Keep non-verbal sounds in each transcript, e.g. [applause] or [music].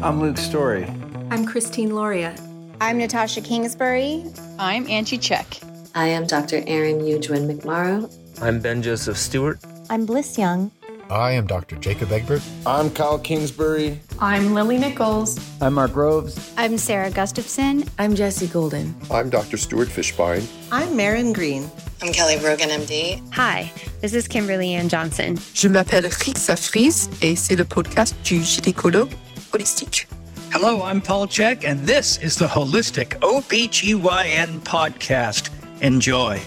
I'm Luke Story. I'm Christine Loria. I'm Natasha Kingsbury. I'm Angie Check. I am Dr. Aaron Eugwin McMorrow. I'm Ben Joseph Stewart. I'm Bliss Young. I am Dr. Jacob Egbert. I'm Kyle Kingsbury. I'm Lily Nichols. I'm Mark Groves. I'm Sarah Gustafson. I'm Jesse Golden. I'm Dr. Stuart Fischbein. I'm Marin Green. I'm Kelly Brogan, MD. Hi, this is Kimberly Ann Johnson. Je m'appelle Rixa Freeze et c'est le podcast du gynécologue holistique. Hello, I'm Paul Chek, and this is the Holistic OBGYN podcast. Enjoy.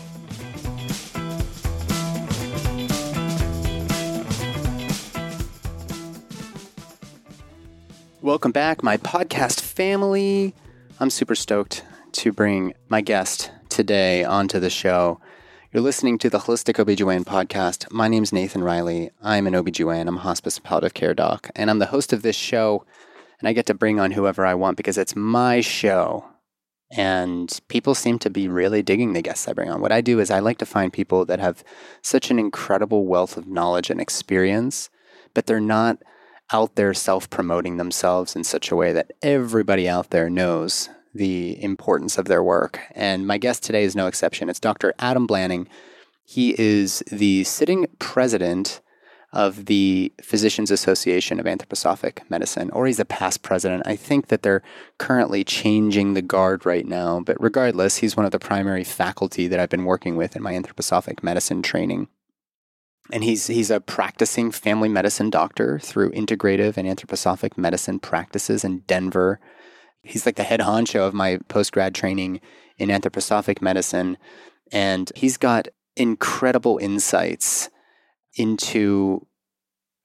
Welcome back, my podcast family. I'm super stoked to bring my guest today onto the show. You're listening to the Holistic OBGYN podcast. My name is Nathan Riley. I'm an OBGYN. I'm a hospice and palliative care doc, and I'm the host of this show. And I get to bring on whoever I want because it's my show. And people seem to be really digging the guests I bring on. What I do is I like to find people that have such an incredible wealth of knowledge and experience, but they're not out there self promoting themselves in such a way that everybody out there knows the importance of their work. And my guest today is no exception. It's Dr. Adam Blanning. He is the sitting president of the Physicians Association of Anthroposophic Medicine, or he's a past president. I think that they're currently changing the guard right now, but regardless, he's one of the primary faculty that I've been working with in my anthroposophic medicine training and he's he's a practicing family medicine doctor through integrative and anthroposophic medicine practices in Denver. He's like the head honcho of my post grad training in anthroposophic medicine, and he's got incredible insights into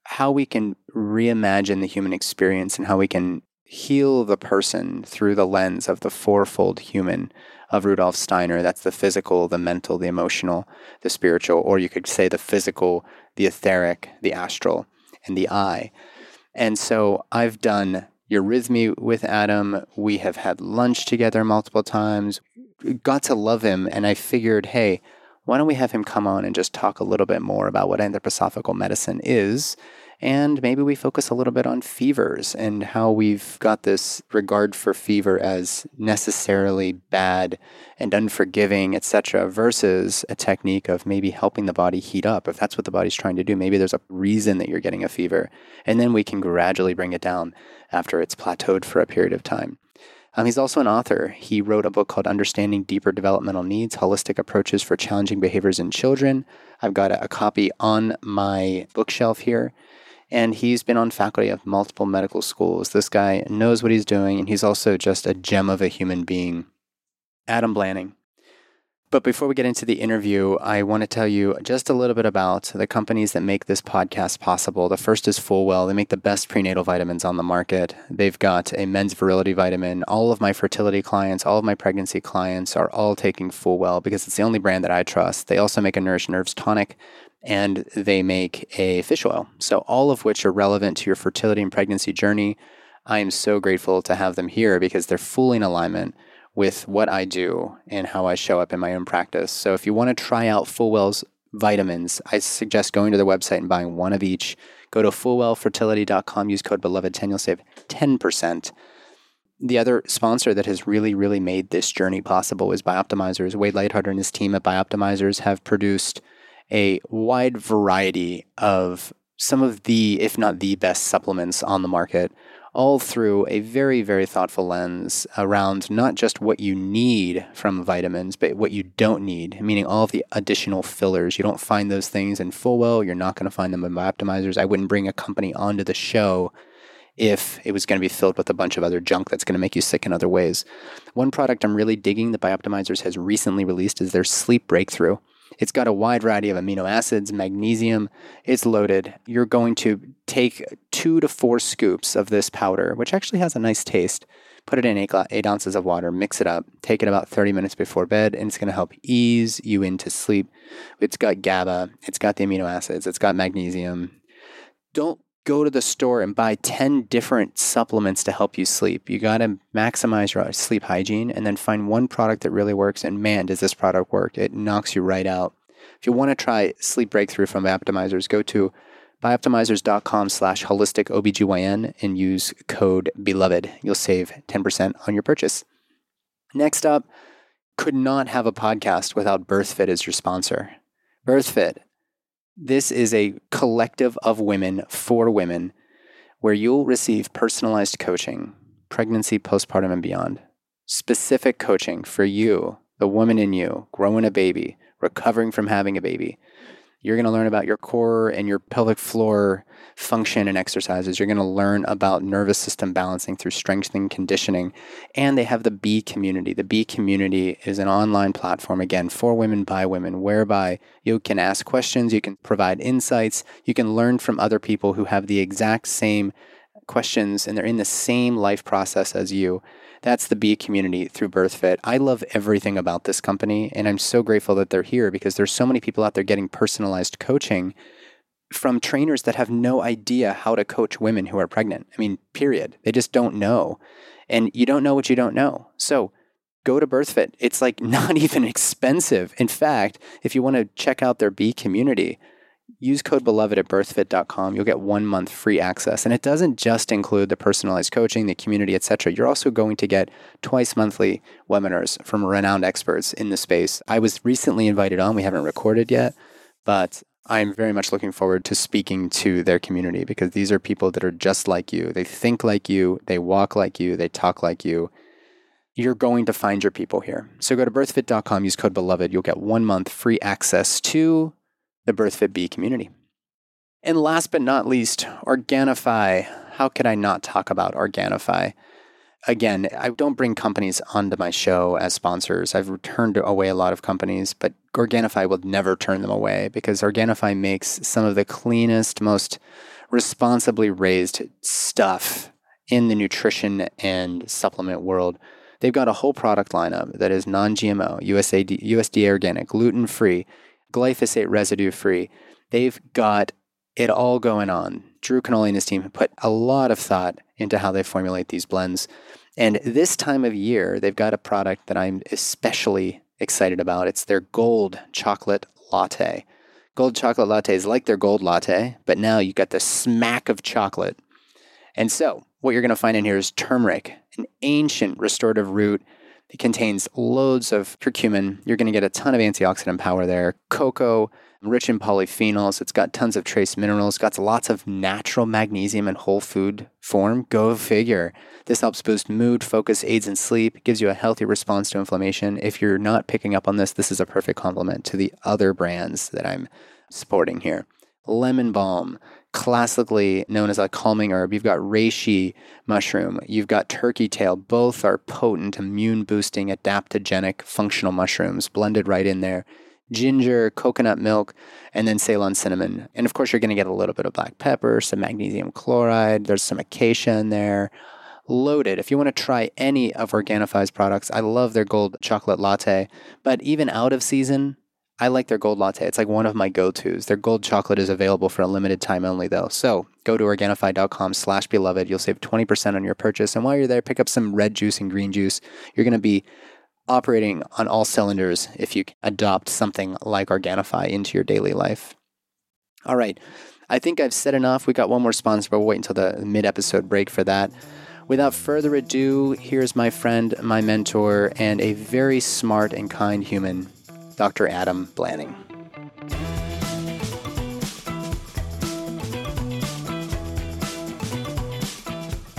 how we can reimagine the human experience and how we can heal the person through the lens of the fourfold human of Rudolf Steiner. That's the physical, the mental, the emotional, the spiritual, or you could say the physical, the etheric, the astral, and the I. And so I've done Eurythmy with Adam. We have had lunch together multiple times, got to love him, and I figured, hey, why don't we have him come on and just talk a little bit more about what anthroposophical medicine is and maybe we focus a little bit on fevers and how we've got this regard for fever as necessarily bad and unforgiving, etc., versus a technique of maybe helping the body heat up. If that's what the body's trying to do, maybe there's a reason that you're getting a fever. And then we can gradually bring it down after it's plateaued for a period of time. Um, he's also an author. He wrote a book called Understanding Deeper Developmental Needs Holistic Approaches for Challenging Behaviors in Children. I've got a, a copy on my bookshelf here and he's been on faculty of multiple medical schools. This guy knows what he's doing, and he's also just a gem of a human being. Adam Blanning. But before we get into the interview, I want to tell you just a little bit about the companies that make this podcast possible. The first is Fullwell. They make the best prenatal vitamins on the market. They've got a men's virility vitamin. All of my fertility clients, all of my pregnancy clients are all taking Fullwell because it's the only brand that I trust. They also make a Nourish Nerves tonic and they make a fish oil. So, all of which are relevant to your fertility and pregnancy journey. I am so grateful to have them here because they're fully in alignment with what I do and how I show up in my own practice. So, if you want to try out Fullwell's vitamins, I suggest going to their website and buying one of each. Go to fullwellfertility.com, use code beloved10, you'll save 10%. The other sponsor that has really, really made this journey possible is Bioptimizers. Wade Lightheart and his team at Bioptimizers have produced a wide variety of some of the, if not the best supplements on the market, all through a very, very thoughtful lens around not just what you need from vitamins, but what you don't need, meaning all of the additional fillers. You don't find those things in Fullwell. You're not going to find them in Bioptimizers. I wouldn't bring a company onto the show if it was going to be filled with a bunch of other junk that's going to make you sick in other ways. One product I'm really digging that Bioptimizers has recently released is their Sleep Breakthrough. It's got a wide variety of amino acids, magnesium. It's loaded. You're going to take two to four scoops of this powder, which actually has a nice taste. Put it in eight, eight ounces of water, mix it up, take it about 30 minutes before bed, and it's going to help ease you into sleep. It's got GABA, it's got the amino acids, it's got magnesium. Don't go to the store and buy 10 different supplements to help you sleep. You got to maximize your sleep hygiene and then find one product that really works. And man, does this product work! It knocks you right out. If you want to try Sleep Breakthrough from Optimizers, go to bioptimizers.com slash holistic OBGYN and use code BELOVED. You'll save 10% on your purchase. Next up, could not have a podcast without BirthFit as your sponsor. BirthFit, this is a collective of women for women where you'll receive personalized coaching, pregnancy, postpartum, and beyond. Specific coaching for you, the woman in you, growing a baby, recovering from having a baby. You're going to learn about your core and your pelvic floor function and exercises. You're going to learn about nervous system balancing through strengthening conditioning. And they have the B community. The B community is an online platform, again, for women by women, whereby you can ask questions, you can provide insights, you can learn from other people who have the exact same questions and they're in the same life process as you. That's the B community through BirthFit. I love everything about this company, and I'm so grateful that they're here because there's so many people out there getting personalized coaching from trainers that have no idea how to coach women who are pregnant. I mean, period. They just don't know. And you don't know what you don't know. So go to BirthFit. It's like [laughs] not even expensive. In fact, if you want to check out their B community, use code beloved at birthfit.com you'll get one month free access and it doesn't just include the personalized coaching the community etc you're also going to get twice monthly webinars from renowned experts in the space i was recently invited on we haven't recorded yet but i'm very much looking forward to speaking to their community because these are people that are just like you they think like you they walk like you they talk like you you're going to find your people here. So go to birthfit.com, use code beloved. You'll get one month free access to the BirthFit B community. And last but not least, Organifi. How could I not talk about Organifi? Again, I don't bring companies onto my show as sponsors. I've turned away a lot of companies, but Organifi will never turn them away because Organifi makes some of the cleanest, most responsibly raised stuff in the nutrition and supplement world. They've got a whole product lineup that is non GMO, USDA organic, gluten free, glyphosate residue free. They've got it all going on. Drew Canole and his team have put a lot of thought into how they formulate these blends. And this time of year, they've got a product that I'm especially excited about. It's their gold chocolate latte. Gold chocolate latte is like their gold latte, but now you got the smack of chocolate. And so, what you're going to find in here is turmeric, an ancient restorative root it contains loads of curcumin. You're going to get a ton of antioxidant power there. Cocoa, rich in polyphenols. It's got tons of trace minerals. Got lots of natural magnesium in whole food form. Go figure. This helps boost mood, focus, aids in sleep, gives you a healthy response to inflammation. If you're not picking up on this, this is a perfect complement to the other brands that I'm supporting here. Lemon balm, classically known as a calming herb. You've got reishi mushroom, you've got turkey tail. Both are potent, immune boosting, adaptogenic, functional mushrooms blended right in there. Ginger, coconut milk, and then Ceylon cinnamon. And of course, you're going to get a little bit of black pepper, some magnesium chloride, there's some acacia in there. Loaded. If you want to try any of Organifi's products, I love their gold chocolate latte. But even out of season, I like their gold latte. It's like one of my go-tos. Their gold chocolate is available for a limited time only though. So go to Organifi.com slash beloved. You'll save 20% on your purchase. And while you're there, pick up some red juice and green juice. You're going to be operating on all cylinders if you adopt something like Organifi into your daily life. All right. I think I've said enough. We got one more sponsor, but we'll wait until the mid-episode break for that. Without further ado, here's my friend, my mentor, and a very smart and kind human, Dr. Adam Blanning.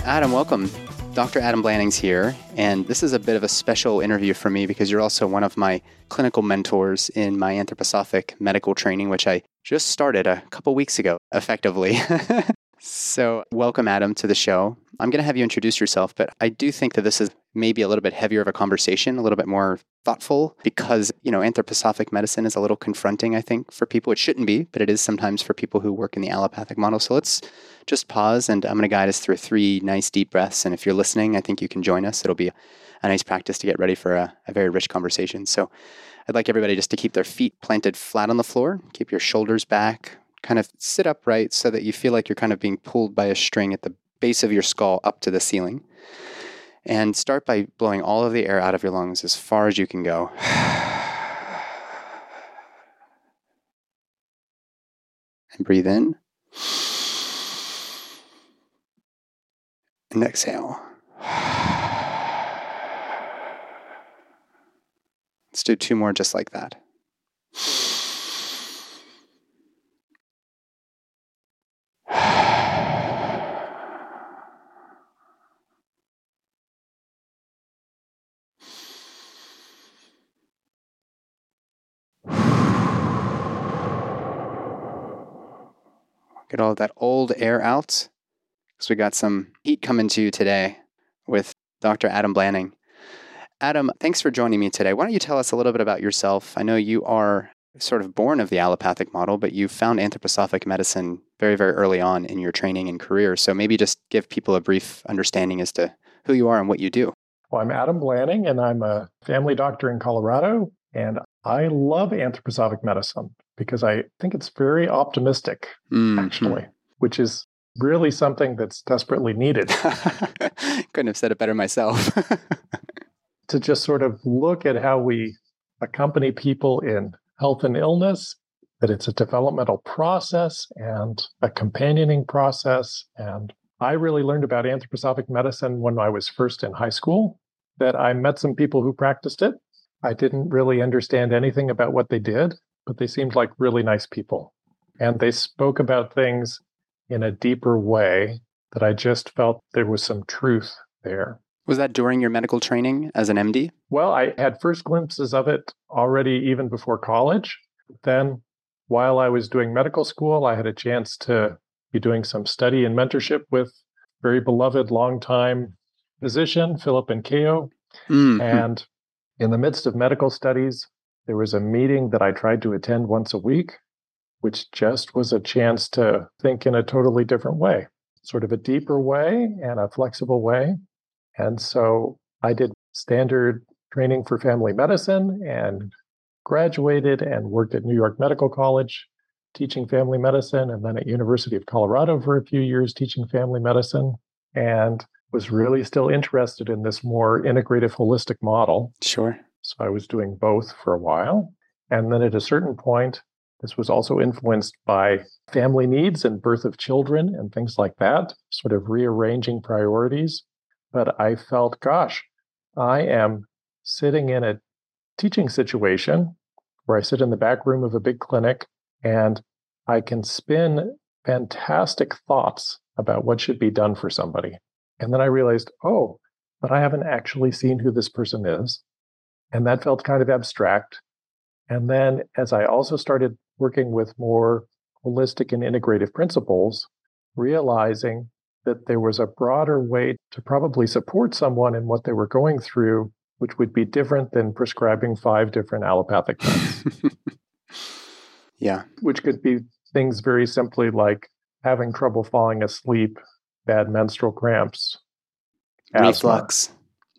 Adam, welcome. Dr. Adam Blanning's here, and this is a bit of a special interview for me because you're also one of my clinical mentors in my anthroposophic medical training, which I just started a couple weeks ago, effectively. [laughs] so, welcome, Adam, to the show. I'm going to have you introduce yourself, but I do think that this is maybe a little bit heavier of a conversation, a little bit more thoughtful because, you know, anthroposophic medicine is a little confronting, I think, for people. It shouldn't be, but it is sometimes for people who work in the allopathic model. So let's just pause and I'm going to guide us through three nice deep breaths. And if you're listening, I think you can join us. It'll be a nice practice to get ready for a, a very rich conversation. So I'd like everybody just to keep their feet planted flat on the floor, keep your shoulders back, kind of sit upright so that you feel like you're kind of being pulled by a string at the base of your skull up to the ceiling. And start by blowing all of the air out of your lungs as far as you can go. [sighs] And breathe in. And exhale. [sighs] Let's do two more just like that. Get all of that old air out because we got some heat coming to you today with Dr. Adam Blanning. Adam, thanks for joining me today. Why don't you tell us a little bit about yourself? I know you are sort of born of the allopathic model, but you found anthroposophic medicine very, very early on in your training and career. So maybe just give people a brief understanding as to who you are and what you do. Well, I'm Adam Blanning, and I'm a family doctor in Colorado. And I love anthroposophic medicine because I think it's very optimistic, mm-hmm. actually, which is really something that's desperately needed. [laughs] Couldn't have said it better myself. [laughs] to just sort of look at how we accompany people in health and illness, that it's a developmental process and a companioning process. And I really learned about anthroposophic medicine when I was first in high school, that I met some people who practiced it. I didn't really understand anything about what they did, but they seemed like really nice people. And they spoke about things in a deeper way that I just felt there was some truth there. Was that during your medical training as an MD? Well, I had first glimpses of it already even before college. Then, while I was doing medical school, I had a chance to be doing some study and mentorship with very beloved longtime physician, Philip Incao. Mm-hmm. And in the midst of medical studies, there was a meeting that I tried to attend once a week, which just was a chance to think in a totally different way, sort of a deeper way and a flexible way. And so I did standard training for family medicine and graduated and worked at New York Medical College teaching family medicine and then at University of Colorado for a few years teaching family medicine and was really still interested in this more integrative holistic model. Sure. So I was doing both for a while. And then at a certain point, this was also influenced by family needs and birth of children and things like that, sort of rearranging priorities but I felt, gosh, I am sitting in a teaching situation where I sit in the back room of a big clinic and I can spin fantastic thoughts about what should be done for somebody. And then I realized, oh, but I haven't actually seen who this person is. And that felt kind of abstract. And then as I also started working with more holistic and integrative principles, realizing that there was a broader way to probably support someone in what they were going through, which would be different than prescribing five different allopathic meds. [laughs] yeah. Which could be things very simply like having trouble falling asleep, bad menstrual cramps, reflux.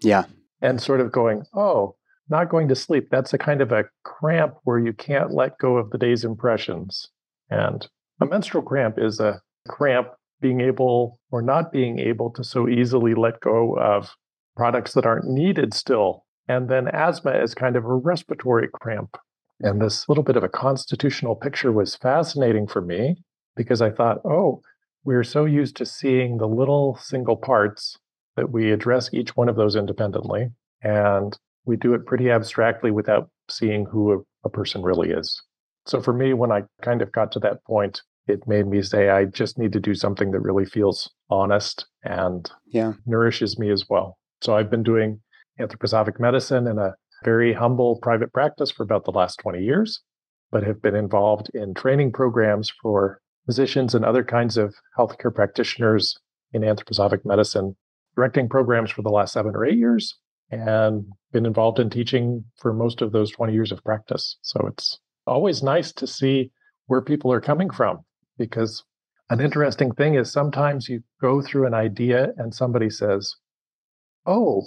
Yeah. And sort of going, oh, not going to sleep. That's a kind of a cramp where you can't let go of the day's impressions. And a menstrual cramp is a cramp being able or not being able to so easily let go of products that aren't needed still. And then asthma is kind of a respiratory cramp. And this little bit of a constitutional picture was fascinating for me because I thought, oh, we're so used to seeing the little single parts that we address each one of those independently. And we do it pretty abstractly without seeing who a, a person really is. So for me, when I kind of got to that point, it made me say I just need to do something that really feels honest and yeah. nourishes me as well. So I've been doing anthroposophic medicine in a very humble private practice for about the last 20 years, but have been involved in training programs for physicians and other kinds of healthcare practitioners in anthroposophic medicine, directing programs for the last seven or eight years, and been involved in teaching for most of those 20 years of practice. So it's always nice to see where people are coming from because an interesting thing is sometimes you go through an idea and somebody says, Oh,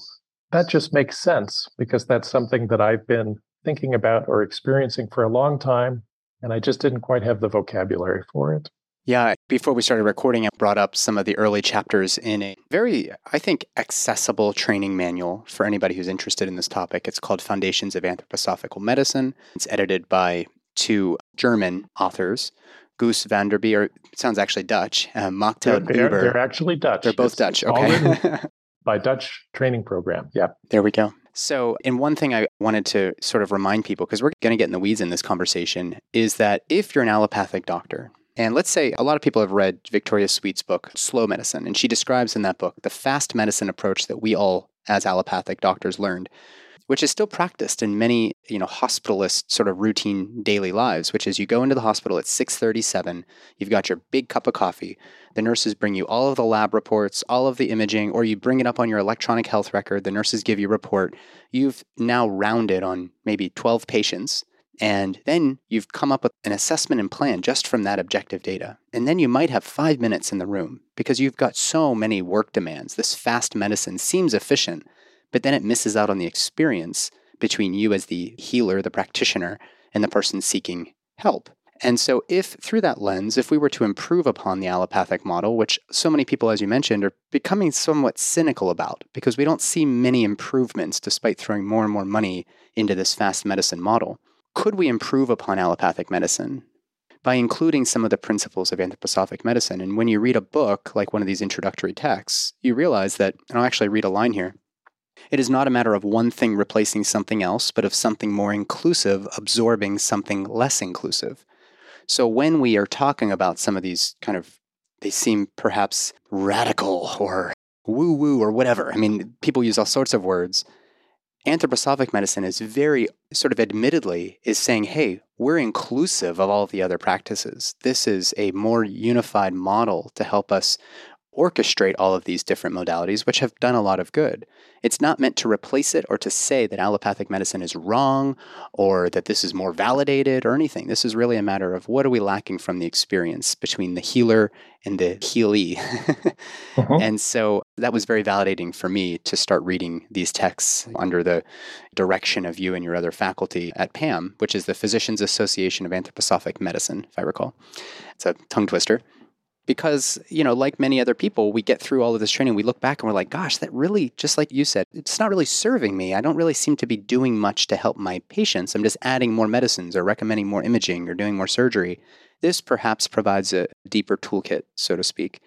that just makes sense because that's something that I've been thinking about or experiencing for a long time. And I just didn't quite have the vocabulary for it. Yeah, before we started recording, I brought up some of the early chapters in a very, I think, accessible training manual for anybody who's interested in this topic. It's called Foundations of Anthroposophical Medicine. It's edited by two German authors Guus van der Bie, or it sounds actually Dutch, uh, They're, they're, Huber. they're actually Dutch. They're both It's Dutch. Okay. [laughs] by Dutch training program. Yeah. There we go. So, and one thing I wanted to sort of remind people, because we're going to get in the weeds in this conversation, is that if you're an allopathic doctor, and let's say a lot of people have read Victoria Sweet's book, Slow Medicine, and she describes in that book the fast medicine approach that we all, as allopathic doctors, learned, which is still practiced in many, you know, hospitalist sort of routine daily lives, which is you go into the hospital at 637, you've got your big cup of coffee, the nurses bring you all of the lab reports, all of the imaging, or you bring it up on your electronic health record, the nurses give you a report. You've now rounded on maybe 12 patients. And then you've come up with an assessment and plan just from that objective data. And then you might have five minutes in the room because you've got so many work demands. This fast medicine seems efficient, but then it misses out on the experience between you as the healer, the practitioner, and the person seeking help. And so, if through that lens, if we were to improve upon the allopathic model, which so many people, as you mentioned, are becoming somewhat cynical about because we don't see many improvements despite throwing more and more money into this fast medicine model, could we improve upon allopathic medicine by including some of the principles of anthroposophic medicine? And when you read a book like one of these introductory texts, you realize that, and I'll actually read a line here. It is not a matter of one thing replacing something else, but of something more inclusive absorbing something less inclusive. So when we are talking about some of these kind of, they seem perhaps radical or woo woo or whatever. I mean, people use all sorts of words. Anthroposophic medicine is very sort of admittedly is saying, hey, we're inclusive of all of the other practices. This is a more unified model to help us orchestrate all of these different modalities, which have done a lot of good. It's not meant to replace it or to say that allopathic medicine is wrong or that this is more validated or anything. This is really a matter of what are we lacking from the experience between the healer and the healee. [laughs] uh-huh. And so that was very validating for me to start reading these texts under the direction of you and your other faculty at PAM, which is the Physicians Association of Anthroposophic Medicine, if I recall. It's a tongue twister because you know like many other people we get through all of this training we look back and we're like gosh that really just like you said it's not really serving me. I don't really seem to be doing much to help my patients. I'm just adding more medicines or recommending more imaging or doing more surgery. This perhaps provides a deeper toolkit so to speak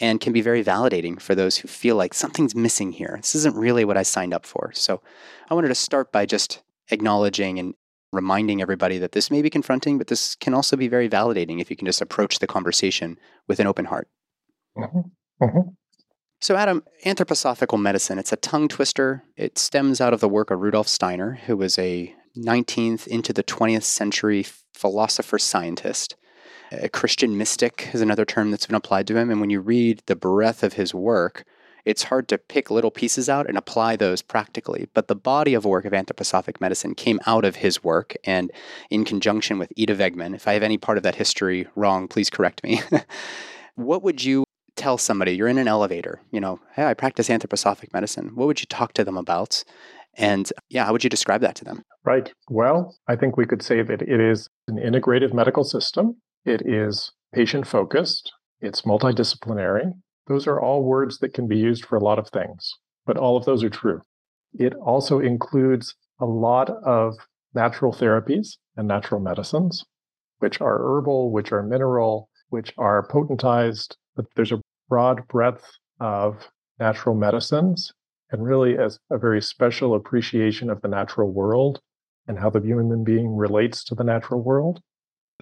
and can be very validating for those who feel like something's missing here. This isn't really what i signed up for. So i wanted to start by just acknowledging and reminding everybody that this may be confronting, but this can also be very validating if you can just approach the conversation with an open heart. Mm-hmm. Mm-hmm. So, Adam, anthroposophical medicine, it's a tongue twister. It stems out of the work of Rudolf Steiner, who was a 19th into the 20th century philosopher scientist. A Christian mystic is another term that's been applied to him. And when you read the breadth of his work, it's hard to pick little pieces out and apply those practically. But the body of work of anthroposophic medicine came out of his work and in conjunction with Ita Wegman. If I have any part of that history wrong, please correct me. [laughs] what would you tell somebody? You're in an elevator, you know, hey, I practice anthroposophic medicine. What would you talk to them about? And yeah, how would you describe that to them? Right. Well, I think we could say that it is an integrative medical system. It is patient focused. It's multidisciplinary. Those are all words that can be used for a lot of things, but all of those are true. It also includes a lot of natural therapies and natural medicines, which are herbal, which are mineral, which are potentized. But there's a broad breadth of natural medicines and really as a very special appreciation of the natural world and how the human being relates to the natural world.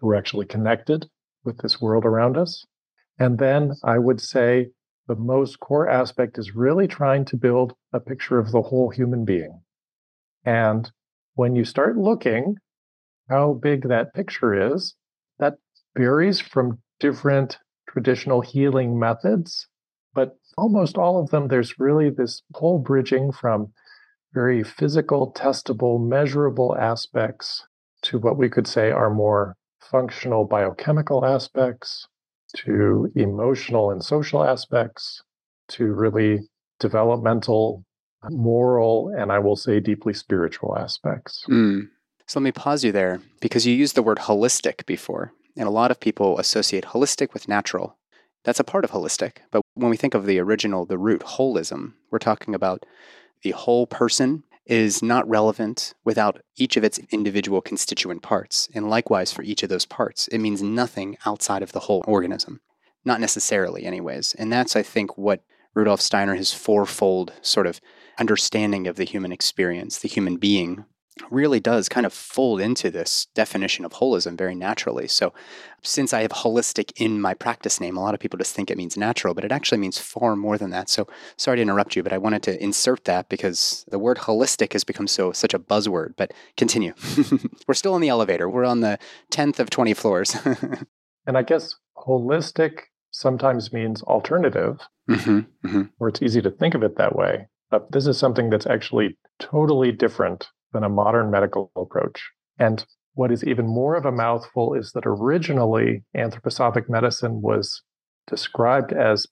We're actually connected with this world around us. And then I would say the most core aspect is really trying to build a picture of the whole human being. And when you start looking how big that picture is, that varies from different traditional healing methods, but almost all of them, there's really this whole bridging from very physical, testable, measurable aspects to what we could say are more functional biochemical aspects to emotional and social aspects, to really developmental, moral, and I will say deeply spiritual aspects. Mm. So let me pause you there because you used the word holistic before, and a lot of people associate holistic with natural. That's a part of holistic. But when we think of the original, the root, holism, we're talking about the whole person is not relevant without each of its individual constituent parts. And likewise for each of those parts, it means nothing outside of the whole organism. Not necessarily, anyways. And that's, I think, what Rudolf Steiner, his fourfold sort of understanding of the human experience, the human being, really does kind of fold into this definition of holism very naturally. So, since I have holistic in my practice name, a lot of people just think it means natural, but it actually means far more than that. So, sorry to interrupt you, but I wanted to insert that because the word holistic has become so such a buzzword. But continue. [laughs] We're still in the elevator. We're on the 10th of 20 floors. [laughs] and I guess holistic sometimes means alternative, mm-hmm, mm-hmm. or it's easy to think of it that way. But this is something that's actually totally different than a modern medical approach. And what is even more of a mouthful is that originally anthroposophic medicine was described as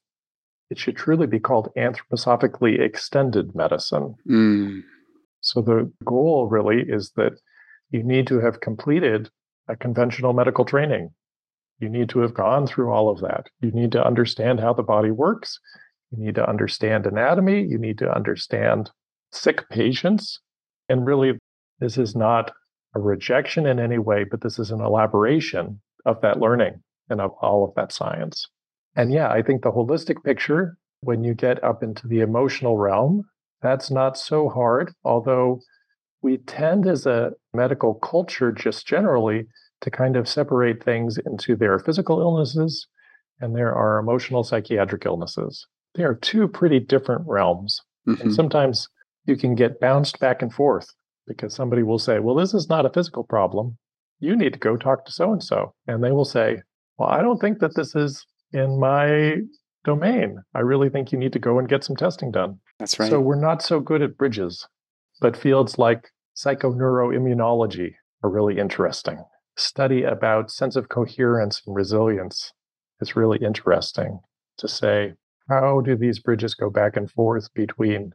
it should truly be called anthroposophically extended medicine. Mm. So the goal really is that you need to have completed a conventional medical training. You need to have gone through all of that. You need to understand how the body works. You need to understand anatomy. You need to understand sick patients. And really, this is not a rejection in any way, but this is an elaboration of that learning and of all of that science. And yeah, I think the holistic picture, when you get up into the emotional realm, that's not so hard, although we tend as a medical culture just generally to kind of separate things into their physical illnesses and there are emotional psychiatric illnesses. They are two pretty different realms. Mm-hmm. And sometimes you can get bounced back and forth because somebody will say, Well, this is not a physical problem. You need to go talk to so and so. And they will say, Well, I don't think that this is in my domain. I really think you need to go and get some testing done. That's right. So we're not so good at bridges, but fields like psychoneuroimmunology are really interesting. Study about sense of coherence and resilience is really interesting to say, how do these bridges go back and forth between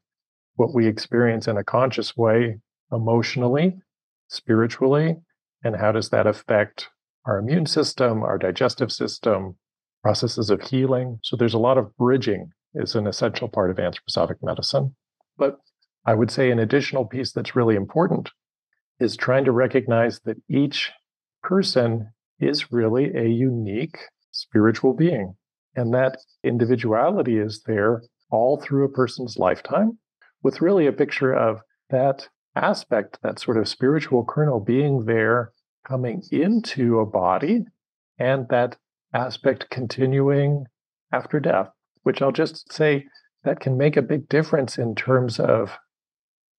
what we experience in a conscious way emotionally, spiritually, and how does that affect our immune system, our digestive system, processes of healing? So there's a lot of bridging is an essential part of anthroposophic medicine. But I would say an additional piece that's really important is trying to recognize that each person is really a unique spiritual being. And that individuality is there all through a person's lifetime with really a picture of that aspect, that sort of spiritual kernel being there coming into a body and that aspect continuing after death, which I'll just say that can make a big difference in terms of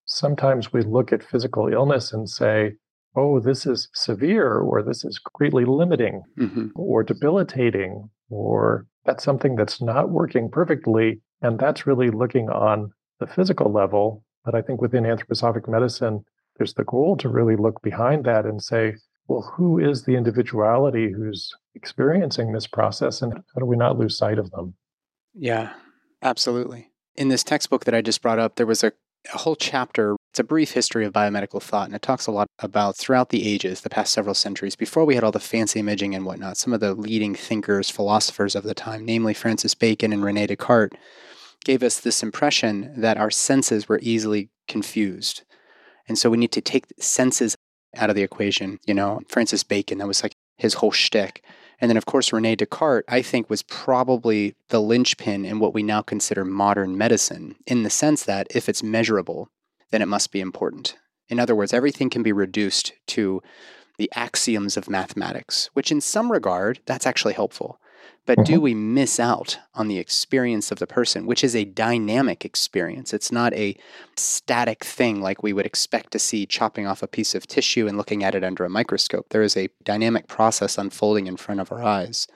sometimes we look at physical illness and say, oh, this is severe, or this is greatly limiting, mm-hmm. or debilitating, or that's something that's not working perfectly. And that's really looking on the physical level. But I think within anthroposophic medicine, there's the goal to really look behind that and say, well, who is the individuality who's experiencing this process and how do we not lose sight of them? Yeah, absolutely. In this textbook that I just brought up, there was a, a whole chapter. It's a brief history of biomedical thought, and it talks a lot about throughout the ages, the past several centuries, before we had all the fancy imaging and whatnot, some of the leading thinkers, philosophers of the time, namely Francis Bacon and Rene Descartes, gave us this impression that our senses were easily confused. And so we need to take senses out of the equation. You know, Francis Bacon, that was like his whole shtick. And then, of course, Rene Descartes, I think, was probably the linchpin in what we now consider modern medicine, in the sense that if it's measurable, then it must be important. In other words, everything can be reduced to the axioms of mathematics, which in some regard, that's actually helpful. But mm-hmm. do we miss out on the experience of the person, which is a dynamic experience? It's not a static thing like we would expect to see chopping off a piece of tissue and looking at it under a microscope. There is a dynamic process unfolding in front of our eyes.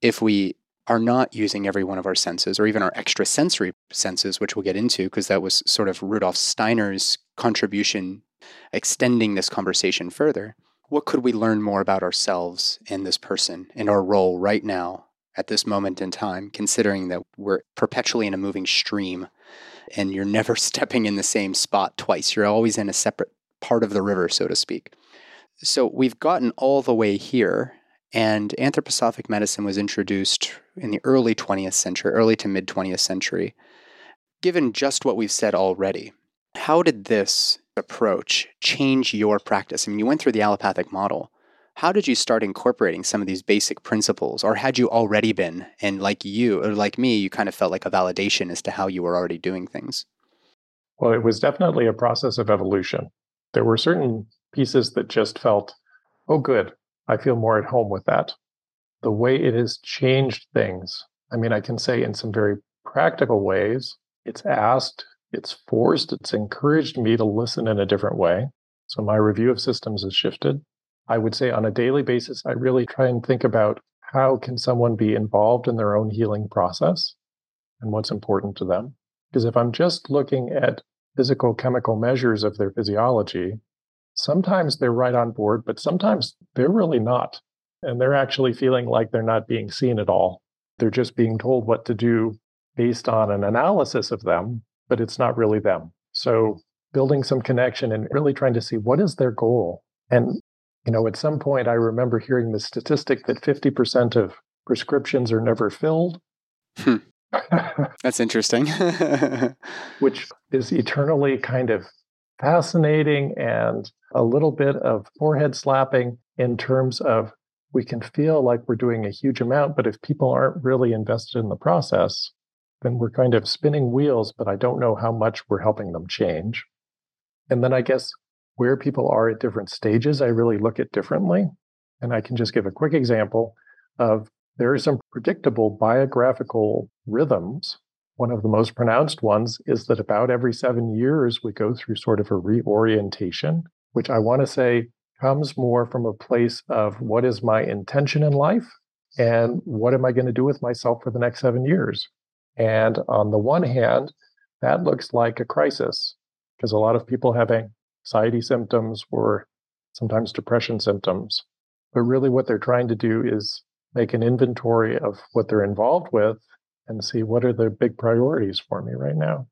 If we are not using every one of our senses or even our extrasensory senses, which we'll get into because that was sort of Rudolf Steiner's contribution extending this conversation further. What could we learn more about ourselves and this person and our role right now at this moment in time, considering that we're perpetually in a moving stream and you're never [laughs] stepping in the same spot twice. You're always in a separate part of the river, so to speak. So we've gotten all the way here, and anthroposophic medicine was introduced in the early 20th century, early to mid 20th century. Given just what we've said already, How did this approach change your practice? I mean, you went through the allopathic model. How did you start incorporating some of these basic principles, or had you already been? And like you, or like me, you kind of felt like a validation as to how you were already doing things. Well, it was definitely a process of evolution. There were certain pieces that just felt, oh, good, I feel more at home with that. The way it has changed things, I mean, I can say in some very practical ways, it's asked, it's forced, it's encouraged me to listen in a different way. So my review of systems has shifted. I would say on a daily basis, I really try and think about how can someone be involved in their own healing process and what's important to them. Because if I'm just looking at physical chemical measures of their physiology, sometimes they're right on board, but sometimes they're really not. And they're actually feeling like they're not being seen at all. They're just being told what to do based on an analysis of them, but it's not really them. So building some connection and really trying to see what is their goal. And, you know, at some point I remember hearing the statistic that 50% of prescriptions are never filled. Hmm. [laughs] That's interesting. [laughs] Which is eternally kind of fascinating and a little bit of forehead slapping in terms of we can feel like we're doing a huge amount, but if people aren't really invested in the process, then we're kind of spinning wheels, but I don't know how much we're helping them change. And then I guess where people are at different stages, I really look at differently. And I can just give a quick example of there are some predictable biographical rhythms. One of the most pronounced ones is that about every seven years, we go through sort of a reorientation, which I want to say comes more from a place of what is my intention in life and what am I going to do with myself for the next seven years? And on the one hand, that looks like a crisis because a lot of people have anxiety symptoms or sometimes depression symptoms. But really, what they're trying to do is make an inventory of what they're involved with and see what are the big priorities for me right now.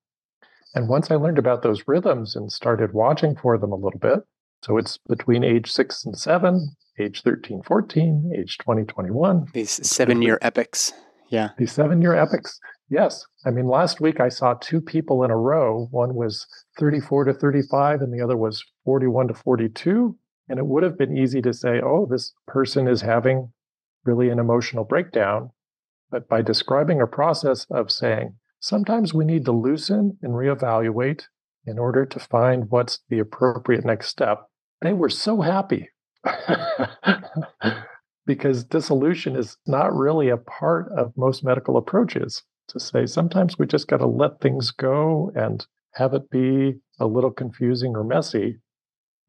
And once I learned about those rhythms and started watching for them a little bit, so it's between age six and seven, age 13, 14, age 20, 21. These seven year epics. Yeah. These seven year epics. Yes. I mean, last week I saw two people in a row. One was 34 to 35, and the other was 41 to 42. And it would have been easy to say, oh, this person is having really an emotional breakdown. But by describing a process of saying, sometimes we need to loosen and reevaluate in order to find what's the appropriate next step, they were so happy. [laughs] because dissolution is not really a part of most medical approaches to say sometimes we just got to let things go and have it be a little confusing or messy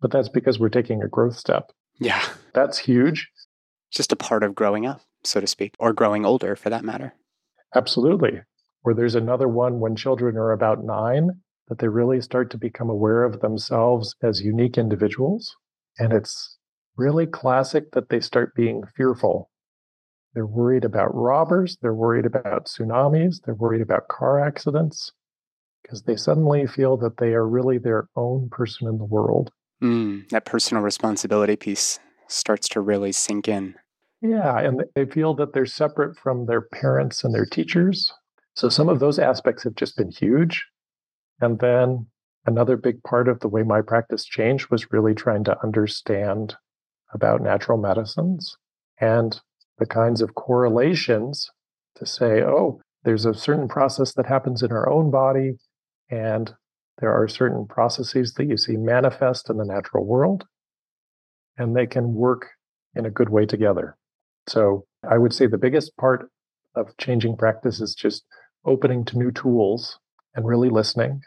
but that's because we're taking a growth step. Yeah. That's huge. Just a part of growing up so to speak or growing older for that matter. Absolutely. Or there's another one when children are about 9 that they really start to become aware of themselves as unique individuals and it's really classic that they start being fearful. They're worried about robbers, they're worried about tsunamis, they're worried about car accidents because they suddenly feel that they are really their own person in the world. Mm, that personal responsibility piece starts to really sink in. Yeah, and they feel that they're separate from their parents and their teachers. So some of those aspects have just been huge. And then another big part of the way my practice changed was really trying to understand about natural medicines and the kinds of correlations to say, oh, there's a certain process that happens in our own body, and there are certain processes that you see manifest in the natural world, and they can work in a good way together. So I would say the biggest part of changing practice is just opening to new tools and really listening,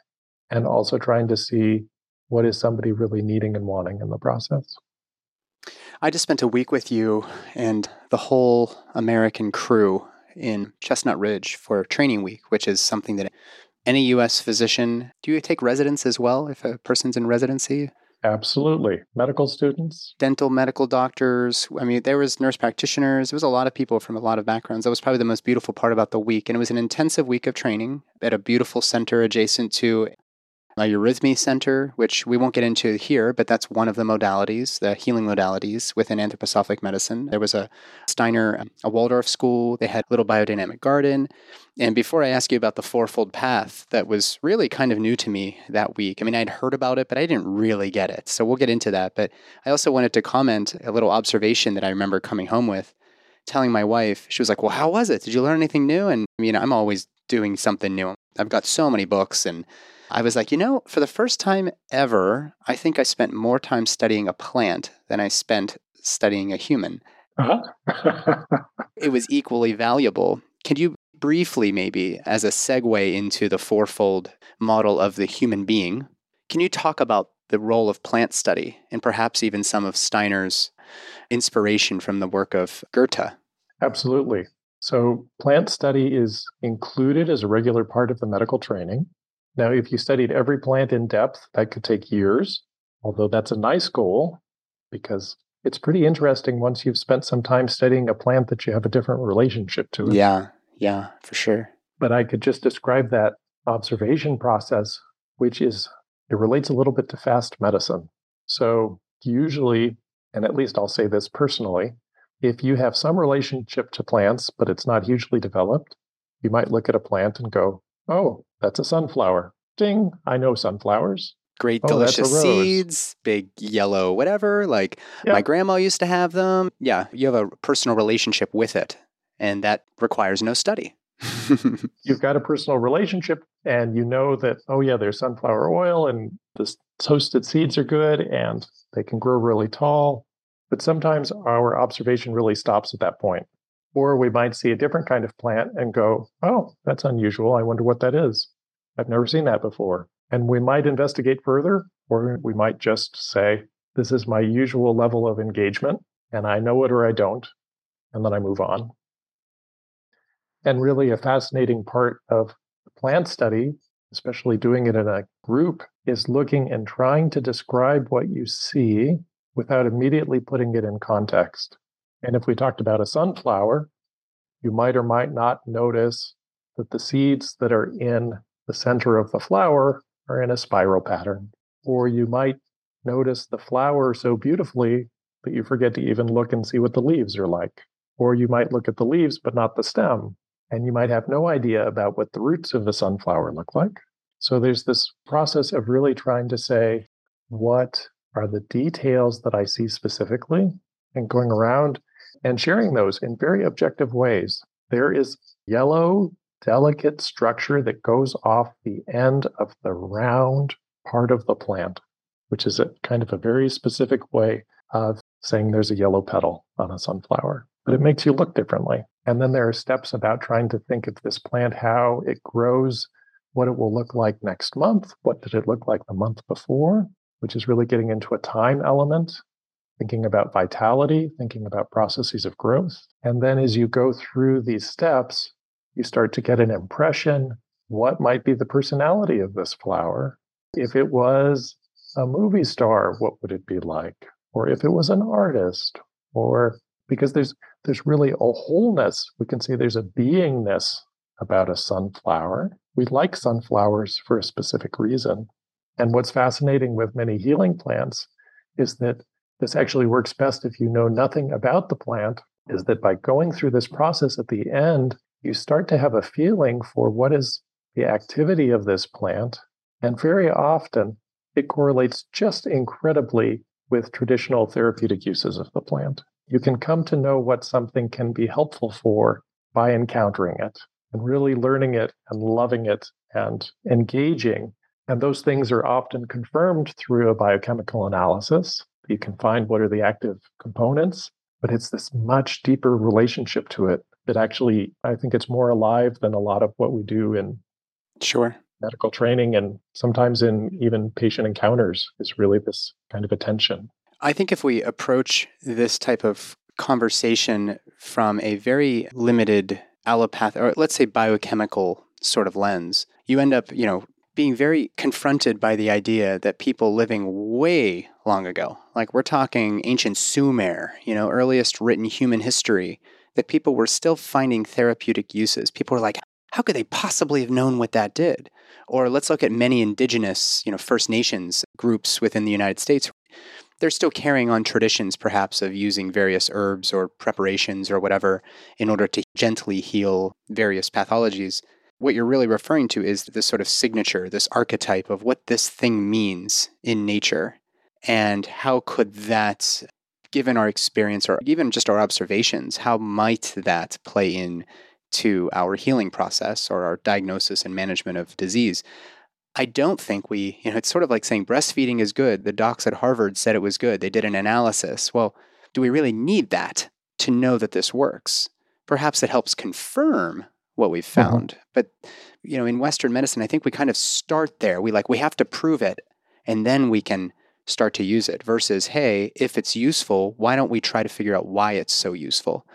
and also trying to see what is somebody really needing and wanting in the process. I just spent a week with you and the whole American crew in Chestnut Ridge for training week, which is something that any U.S. physician, do you take residence as well if a person's in residency? Absolutely. Medical students, dental medical doctors. I mean, there was nurse practitioners. There was a lot of people from a lot of backgrounds. That was probably the most beautiful part about the week. And it was an intensive week of training at a beautiful center adjacent to my Eurythmy Center, which we won't get into here, but that's one of the modalities, the healing modalities within anthroposophic medicine. There was a Steiner, um, a Waldorf school, they had a little biodynamic garden. And before I ask you about the fourfold path, that was really kind of new to me that week. I mean, I'd heard about it, but I didn't really get it. So we'll get into that. But I also wanted to comment a little observation that I remember coming home with, telling my wife, she was like, Well, how was it? Did you learn anything new? And, you know, I'm always doing something new. I've got so many books and I was like, you know, for the first time ever, I think I spent more time studying a plant than I spent studying a human. Uh-huh. it was equally valuable. Can you briefly, maybe, as a segue into the fourfold model of the human being, can you talk about the role of plant study and perhaps even some of Steiner's inspiration from the work of Goethe? Absolutely. So, plant study is included as a regular part of the medical training. Now, if you studied every plant in depth, that could take years, although that's a nice goal because it's pretty interesting once you've spent some time studying a plant that you have a different relationship to it. Yeah, yeah, for sure. But I could just describe that observation process, which is, it relates a little bit to fast medicine. So, usually, and at least I'll say this personally, if you have some relationship to plants, but it's not hugely developed, you might look at a plant and go, oh, that's a sunflower. Ding, I know sunflowers. Great, oh, delicious seeds, big yellow, whatever. Like yeah. my grandma used to have them. Yeah, you have a personal relationship with it, and that requires no study. [laughs] You've got a personal relationship, and you know that, oh, yeah, there's sunflower oil, and the toasted seeds are good, and they can grow really tall. But sometimes our observation really stops at that point. Or we might see a different kind of plant and go, oh, that's unusual. I wonder what that is. I've never seen that before. And we might investigate further, or we might just say, this is my usual level of engagement, and I know it or I don't, and then I move on. And really, a fascinating part of plant study, especially doing it in a group, is looking and trying to describe what you see without immediately putting it in context. And if we talked about a sunflower, you might or might not notice that the seeds that are in the center of the flower are in a spiral pattern. Or you might notice the flower so beautifully that you forget to even look and see what the leaves are like. Or you might look at the leaves but not the stem, and you might have no idea about what the roots of the sunflower look like. So there's this process of really trying to say, what are the details that I see specifically? And going around and sharing those in very objective ways. There is yellow, delicate structure that goes off the end of the round part of the plant, which is a kind of a very specific way of saying there's a yellow petal on a sunflower. But it makes you look differently. And then there are steps about trying to think of this plant, how it grows, what it will look like next month, what did it look like the month before, which is really getting into a time element thinking about vitality, thinking about processes of growth. And then as you go through these steps, you start to get an impression what might be the personality of this flower? If it was a movie star, what would it be like? Or if it was an artist, or because there's there's really a wholeness. We can see there's a beingness about a sunflower. We like sunflowers for a specific reason. And what's fascinating with many healing plants is that this actually works best if you know nothing about the plant, is that by going through this process at the end, you start to have a feeling for what is the activity of this plant. And very often it correlates just incredibly with traditional therapeutic uses of the plant. You can come to know what something can be helpful for by encountering it and really learning it and loving it and engaging. And those things are often confirmed through a biochemical analysis you can find what are the active components, but it's this much deeper relationship to it that actually I think it's more alive than a lot of what we do in sure medical training and sometimes in even patient encounters is really this kind of attention. I think if we approach this type of conversation from a very limited allopath or let's say biochemical sort of lens, you end up, you know, being very confronted by the idea that people living way long ago, like we're talking ancient Sumer, you know, earliest written human history, that people were still finding therapeutic uses. People were like, how could they possibly have known what that did? Or let's look at many indigenous, you know, First Nations groups within the United States. They're still carrying on traditions, perhaps, of using various herbs or preparations or whatever in order to gently heal various pathologies. What you're really referring to is this sort of signature, this archetype of what this thing means in nature. And how could that, given our experience or even just our observations, how might that play in to our healing process or our diagnosis and management of disease. I don't think we, you know, it's sort of like saying breastfeeding is good. The docs at Harvard said it was good. They did an analysis. Well, do we really need that to know that this works? Perhaps it helps confirm what we've mm-hmm. found. Mm-hmm. But, you know, in Western medicine, I think we kind of start there. We like, we have to prove it and then we can start to use it versus, hey, if it's useful, why don't we try to figure out why it's so useful?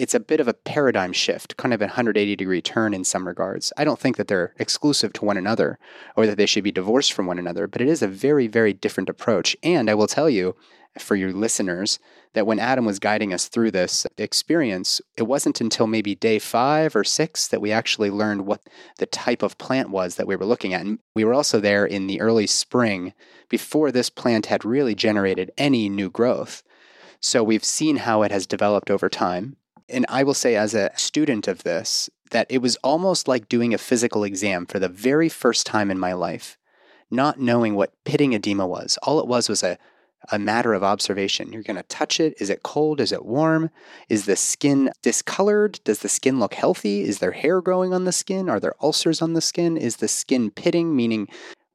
it's a bit of a paradigm shift, kind of a 180 degree turn in some regards. I don't think that they're exclusive to one another or that they should be divorced from one another, but it is a very, very different approach. And I will tell you, for your listeners, that when Adam was guiding us through this experience, it wasn't until maybe day five or six that we actually learned what the type of plant was that we were looking at. And we were also there in the early spring before this plant had really generated any new growth. So we've seen how it has developed over time. And I will say, as a student of this, that it was almost like doing a physical exam for the very first time in my life, not knowing what pitting edema was. All it was was a, a matter of observation. You're going to touch it. Is it cold? Is it warm? Is the skin discolored? Does the skin look healthy? Is there hair growing on the skin? Are there ulcers on the skin? Is the skin pitting, meaning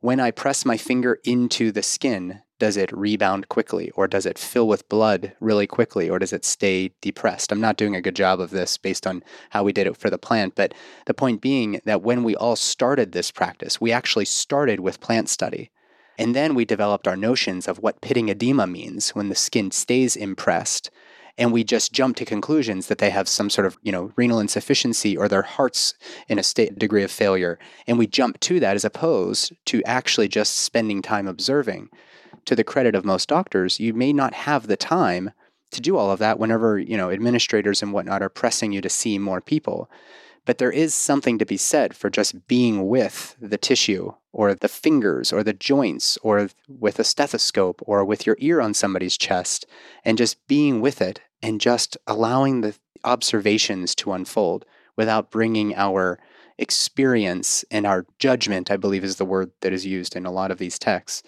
when I press my finger into the skin, does it rebound quickly or does it fill with blood really quickly or does it stay depressed? I'm not doing a good job of this based on how we did it for the plant, but the point being that when we all started this practice, we actually started with plant study. And then we developed our notions of what pitting edema means when the skin stays impressed. And we just jump to conclusions that they have some sort of you know renal insufficiency or their heart's in a state degree of failure. And we jump to that as opposed to actually just spending time observing. To the credit of most doctors, you may not have the time to do all of that whenever, you know, administrators and whatnot are pressing you to see more people. But there is something to be said for just being with the tissue or the fingers or the joints or with a stethoscope or with your ear on somebody's chest and just being with it and just allowing the observations to unfold without bringing our experience and our judgment, I believe is the word that is used in a lot of these texts,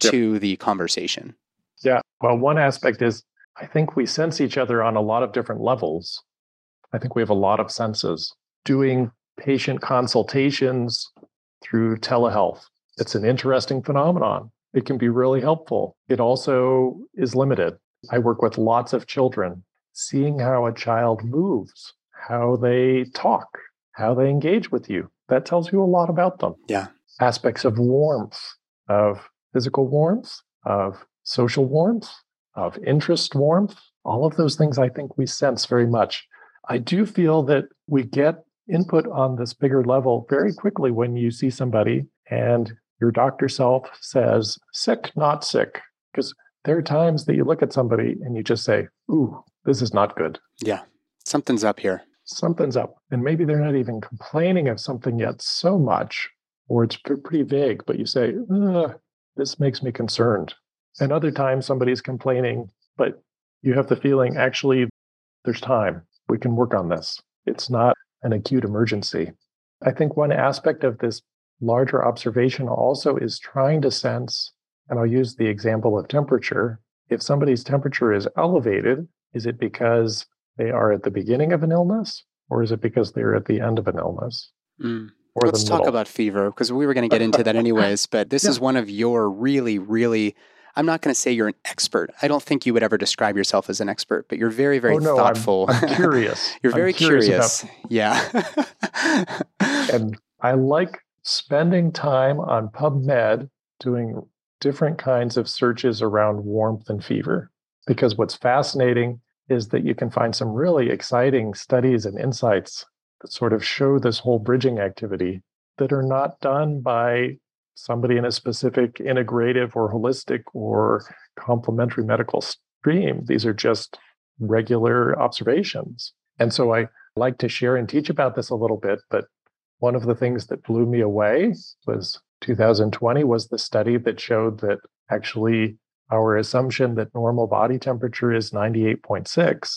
to yep. the conversation. Yeah. Well, one aspect is I think we sense each other on a lot of different levels. I think we have a lot of senses. Doing patient consultations through telehealth, it's an interesting phenomenon. It can be really helpful. It also is limited. I work with lots of children, seeing how a child moves, how they talk, how they engage with you. That tells you a lot about them. Yeah. Aspects of warmth, of physical warmth, of social warmth, of interest warmth. All of those things I think we sense very much. I do feel that we get input on this bigger level very quickly when you see somebody and your doctor self says, sick, not sick. Because there are times that you look at somebody and you just say, ooh, this is not good. Yeah, something's up here. Something's up. And maybe they're not even complaining of something yet so much, or it's pretty vague, but you say, this makes me concerned. And other times somebody's complaining, but you have the feeling actually there's time. We can work on this. It's not an acute emergency. I think one aspect of this larger observation also is trying to sense, and I'll use the example of temperature. If somebody's temperature is elevated, is it because they are at the beginning of an illness or is it because they're at the end of an illness? Mm. Let's talk about fever because we were going to get into that anyways. But this [laughs] yeah. is one of your really, really. I'm not going to say you're an expert. I don't think you would ever describe yourself as an expert, but you're very, very oh, no, thoughtful. I'm, [laughs] I'm curious. you're very I'm curious. curious. Yeah. [laughs] and I like spending time on PubMed doing different kinds of searches around warmth and fever because what's fascinating is that you can find some really exciting studies and insights that sort of show this whole bridging activity that are not done by somebody in a specific integrative or holistic or complementary medical stream. These are just regular observations. And so I like to share and teach about this a little bit, but one of the things that blew me away was 2020 was the study that showed that actually our assumption that normal body temperature is 98.6,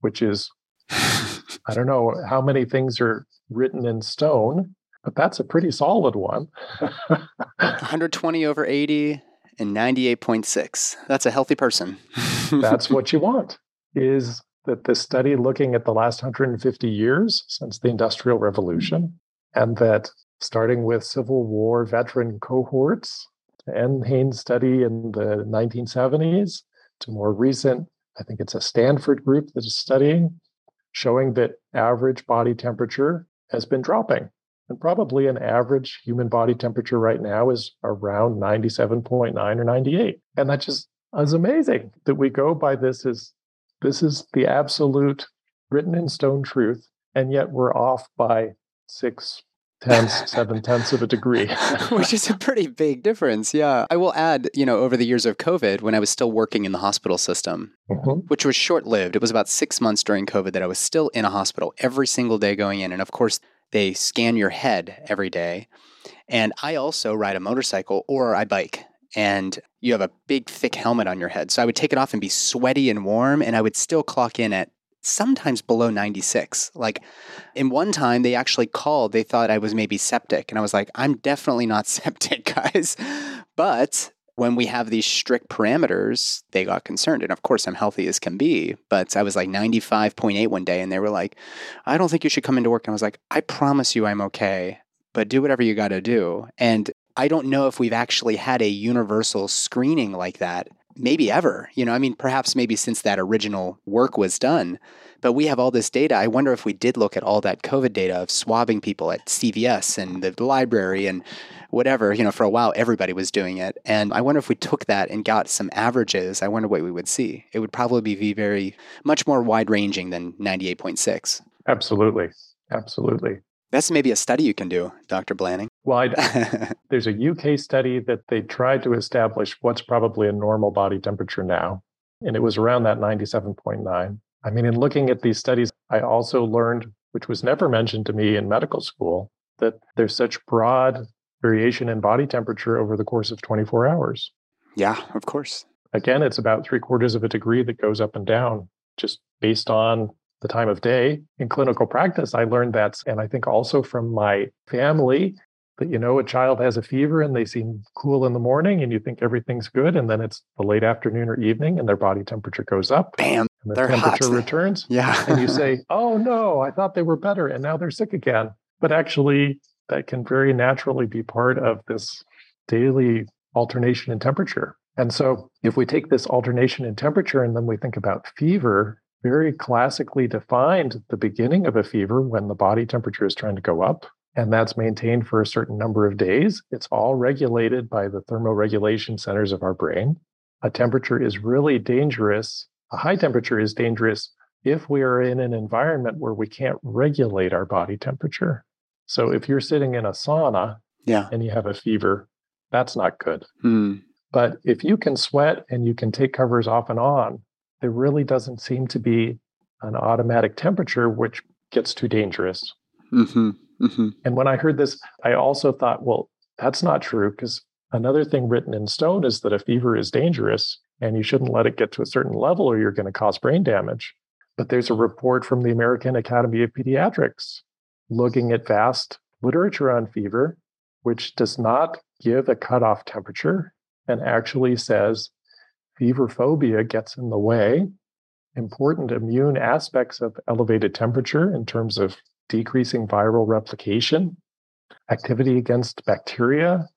which is, I don't know how many things are written in stone, but that's a pretty solid one. [laughs] 120 over 80 and 98.6. That's a healthy person. [laughs] that's what you want. Is that the study looking at the last 150 years since the Industrial Revolution, and that starting with Civil War veteran cohorts, the Haynes study in the 1970s, to more recent, I think it's a Stanford group that is studying, showing that average body temperature has been dropping. And probably an average human body temperature right now is around 97.9 or 98. And that just is amazing that we go by this is this is the absolute written in stone truth. And yet we're off by six tenths, seven [laughs] tenths of a degree. [laughs] Which is a pretty big difference. Yeah. I will add, you know, over the years of COVID, when I was still working in the hospital system, mm-hmm. which was short lived, it was about six months during COVID that I was still in a hospital every single day going in. And of course, they scan your head every day. And I also ride a motorcycle or I bike. And you have a big, thick helmet on your head. So I would take it off and be sweaty and warm, and I would still clock in at sometimes below 96. Like in one time, they actually called, they thought I was maybe septic. And I was like, I'm definitely not [laughs] septic, guys. But when we have these strict parameters, they got concerned. And of course, I'm healthy as can be, but I was like 95.8 one day, and they were like, I don't think you should come into work. And I was like, I promise you I'm okay, but do whatever you got to do. And I don't know if we've actually had a universal screening like that, maybe ever. You know, I mean, perhaps maybe since that original work was done. But we have all this data. I wonder if we did look at all that COVID data of swabbing people at CVS and the library and whatever, you know, for a while everybody was doing it. And I wonder if we took that and got some averages, I wonder what we would see. It would probably be very much more wide ranging than 98.6. Absolutely. Absolutely. That's maybe a study you can do, Dr. Blanning. Well, [laughs] there's a UK study that they tried to establish what's probably a normal body temperature now. And it was around that 97.9. I mean, in looking at these studies, I also learned, which was never mentioned to me in medical school, that there's such broad variation in body temperature over the course of 24 hours. Yeah, of course. Again, it's about three quarters of a degree that goes up and down just based on the time of day. In clinical practice, I learned that, and I think also from my family, that you know a child has a fever and they seem cool in the morning and you think everything's good and then it's the late afternoon or evening and their body temperature goes up bam and the they're temperature hot. returns [laughs] yeah and you say [laughs] oh no i thought they were better and now they're sick again but actually that can very naturally be part of this daily alternation in temperature. And so, if we take this alternation in temperature and then we think about fever, very classically defined the beginning of a fever when the body temperature is trying to go up, and that's maintained for a certain number of days. It's all regulated by the thermoregulation centers of our brain. A temperature is really dangerous. A high temperature is dangerous if we are in an environment where we can't regulate our body temperature. So if you're sitting in a sauna yeah. and you have a fever, that's not good. Mm. But if you can sweat and you can take covers off and on, there really doesn't seem to be an automatic temperature which gets too dangerous. Mm-hmm. Mm-hmm. And when I heard this, I also thought, well, that's not true because another thing written in stone is that a fever is dangerous and you shouldn't let it get to a certain level or you're going to cause brain damage. But there's a report from the American Academy of Pediatrics looking at vast literature on fever, which does not give a cutoff temperature and actually says fever phobia gets in the way. Important immune aspects of elevated temperature in terms of decreasing viral replication, activity against bacteria,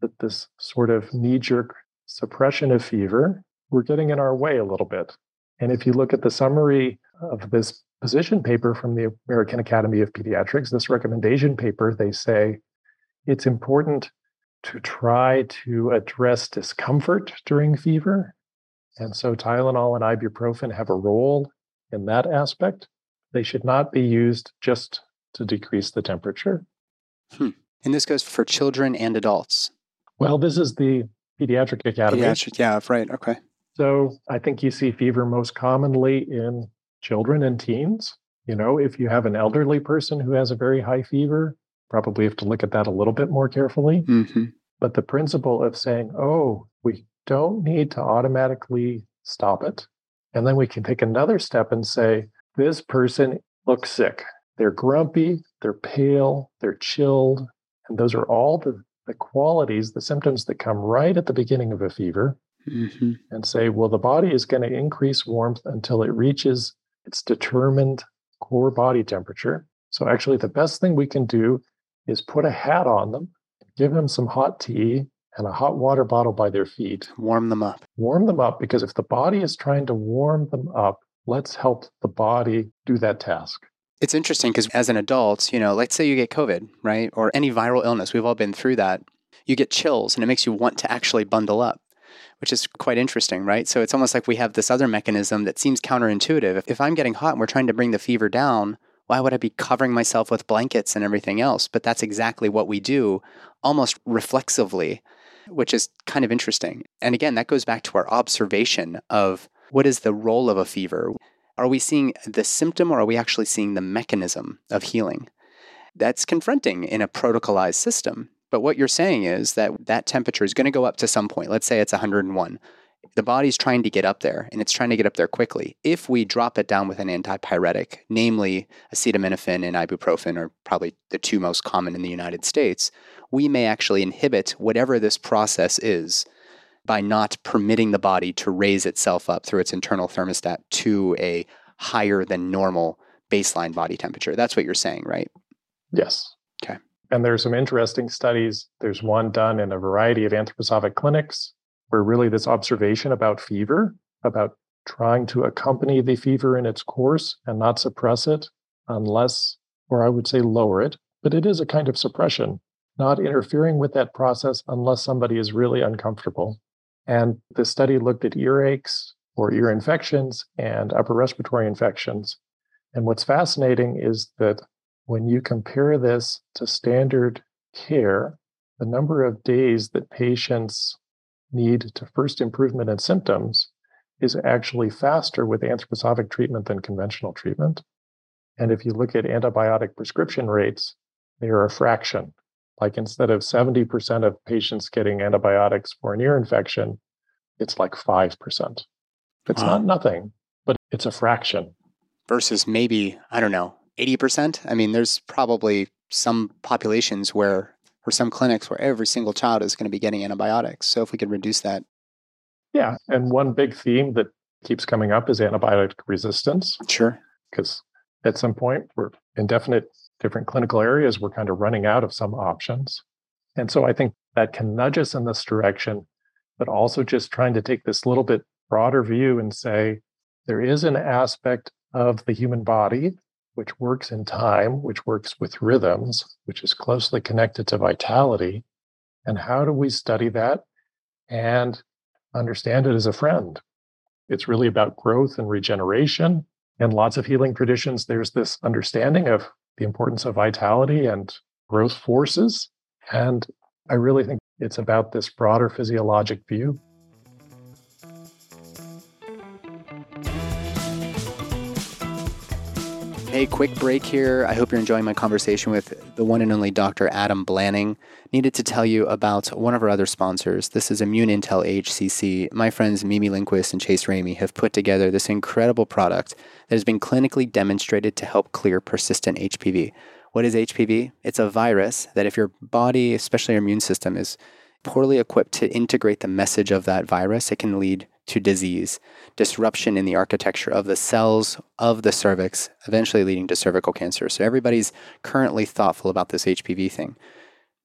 that this sort of knee jerk suppression of fever, we're getting in our way a little bit. And if you look at the summary of this position paper from the American Academy of Pediatrics, this recommendation paper, they say it's important to try to address discomfort during fever. And so Tylenol and ibuprofen have a role in that aspect. They should not be used just to decrease the temperature. Hmm. And this goes for children and adults. Well, this is the Pediatric Academy. Pediatric, yeah, right. Okay. So I think you see fever most commonly in children and teens. You know, if you have an elderly person who has a very high fever, probably have to look at that a little bit more carefully. Mm-hmm. But the principle of saying, oh, we don't need to automatically stop it. And then we can take another step and say, this person looks sick. They're grumpy, they're pale, they're chilled. And those are all the, the qualities, the symptoms that come right at the beginning of a fever. Mm-hmm. And say, well, the body is going to increase warmth until it reaches its determined core body temperature. So, actually, the best thing we can do is put a hat on them, give them some hot tea and a hot water bottle by their feet. Warm them up. Warm them up because if the body is trying to warm them up, let's help the body do that task. It's interesting because as an adult, you know, let's say you get COVID, right? Or any viral illness, we've all been through that. You get chills and it makes you want to actually bundle up, which is quite interesting, right? So it's almost like we have this other mechanism that seems counterintuitive. If I'm getting hot and we're trying to bring the fever down, why would I be covering myself with blankets and everything else? But that's exactly what we do almost reflexively, which is kind of interesting. And again, that goes back to our observation of what is the role of a fever? Are we seeing the symptom or are we actually seeing the mechanism of healing? That's confronting in a protocolized system. But what you're saying is that that temperature is going to go up to some point. Let's say it's 101. The body's trying to get up there and it's trying to get up there quickly. If we drop it down with an antipyretic, namely acetaminophen and ibuprofen are probably the two most common in the United States, we may actually inhibit whatever this process is by not permitting the body to raise itself up through its internal thermostat to a higher than normal baseline body temperature. That's what you're saying, right? Yes. And there's some interesting studies. There's one done in a variety of anthroposophic clinics where really this observation about fever, about trying to accompany the fever in its course and not suppress it unless, or I would say lower it, but it is a kind of suppression, not interfering with that process unless somebody is really uncomfortable. And the study looked at earaches or ear infections and upper respiratory infections. And what's fascinating is that when you compare this to standard care, the number of days that patients need to first improvement in symptoms is actually faster with anthroposophic treatment than conventional treatment. And if you look at antibiotic prescription rates, they are a fraction. Like instead of 70% of patients getting antibiotics for an ear infection, it's like 5%. It's wow. not nothing, but it's a fraction. Versus maybe, I don't know, 80%? I mean, there's probably some populations where, or some clinics where every single child is going to be getting antibiotics. So if we could reduce that. Yeah. And one big theme that keeps coming up is antibiotic resistance. Sure. Because at some point, we're indefinite different clinical areas, we're kind of running out of some options. And so I think that can nudge us in this direction, but also just trying to take this little bit broader view and say there is an aspect of the human body which works in time, which works with rhythms, which is closely connected to vitality. And how do we study that and understand it as a friend? It's really about growth and regeneration. And lots of healing traditions, there's this understanding of the importance of vitality and growth forces. And I really think it's about this broader physiologic view. Hey, quick break here. I hope you're enjoying my conversation with the one and only Dr. Adam Blanning. Needed to tell you about one of our other sponsors. This is Immune Intel HCC. My friends Mimi Lindquist and Chase Ramey have put together this incredible product that has been clinically demonstrated to help clear persistent HPV. What is HPV? It's a virus that, if your body, especially your immune system, is poorly equipped to integrate the message of that virus, it can lead to disease, disruption in the architecture of the cells of the cervix, eventually leading to cervical cancer. So everybody's currently thoughtful about this HPV thing.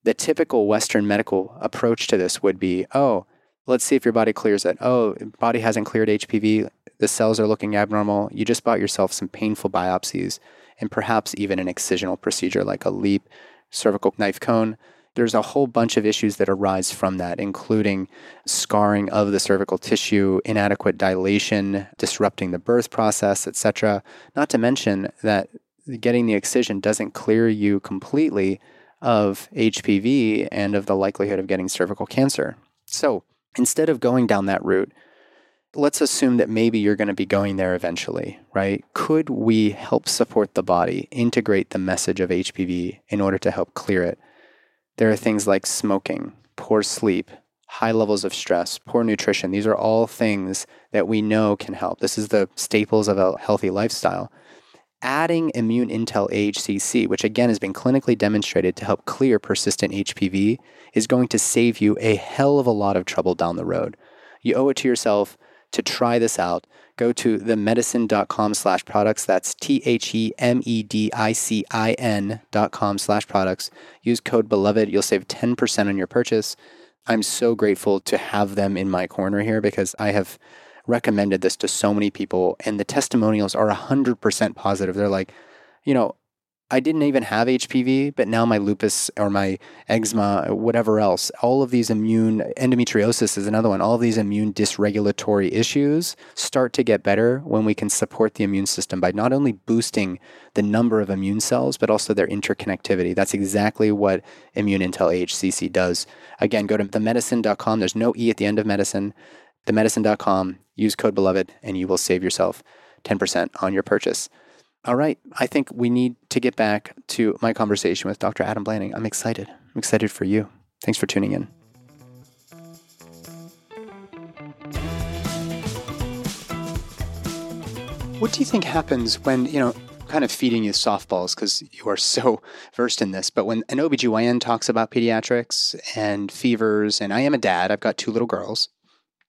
The typical Western medical approach to this would be, oh, let's see if your body clears it. Oh, body hasn't cleared HPV. The cells are looking abnormal. You just bought yourself some painful biopsies and perhaps even an excisional procedure like a LEEP, cervical knife cone there's a whole bunch of issues that arise from that, including scarring of the cervical tissue, inadequate dilation, disrupting the birth process, etc. Not to mention that getting the excision doesn't clear you completely of HPV and of the likelihood of getting cervical cancer. So instead of going down that route, let's assume that maybe you're going to be going there eventually, right? Could we help support the body integrate the message of HPV in order to help clear it? There are things like smoking, poor sleep, high levels of stress, poor nutrition. These are all things that we know can help. This is the staples of a healthy lifestyle. Adding immune intel AHCC, which again has been clinically demonstrated to help clear persistent HPV, is going to save you a hell of a lot of trouble down the road. You owe it to yourself to try this out, go to themedicine.com slash products. That's T H E M E D I C I N dot com slash products. Use code beloved. You'll save 10% on your purchase. I'm so grateful to have them in my corner here because I have recommended this to so many people and the testimonials are 100% positive. They're like, you know, I didn't even have HPV, but now my lupus or my eczema, whatever else, all of these immune, endometriosis is another one, all of these immune dysregulatory issues start to get better when we can support the immune system by not only boosting the number of immune cells, but also their interconnectivity. That's exactly what Immune Intel HCC does. Again, go to themedicine.com. There's no E at the end of medicine. Themedicine.com, use code beloved, and you will save yourself 10% on your purchase. All right. I think we need to get back to my conversation with Dr. Adam Blanning. I'm excited. I'm excited for you. Thanks for tuning in. What do you think happens when, you know, kind of feeding you softballs because you are so [laughs] versed in this, but when an OBGYN talks about pediatrics and fevers, and I am a dad, I've got two little girls,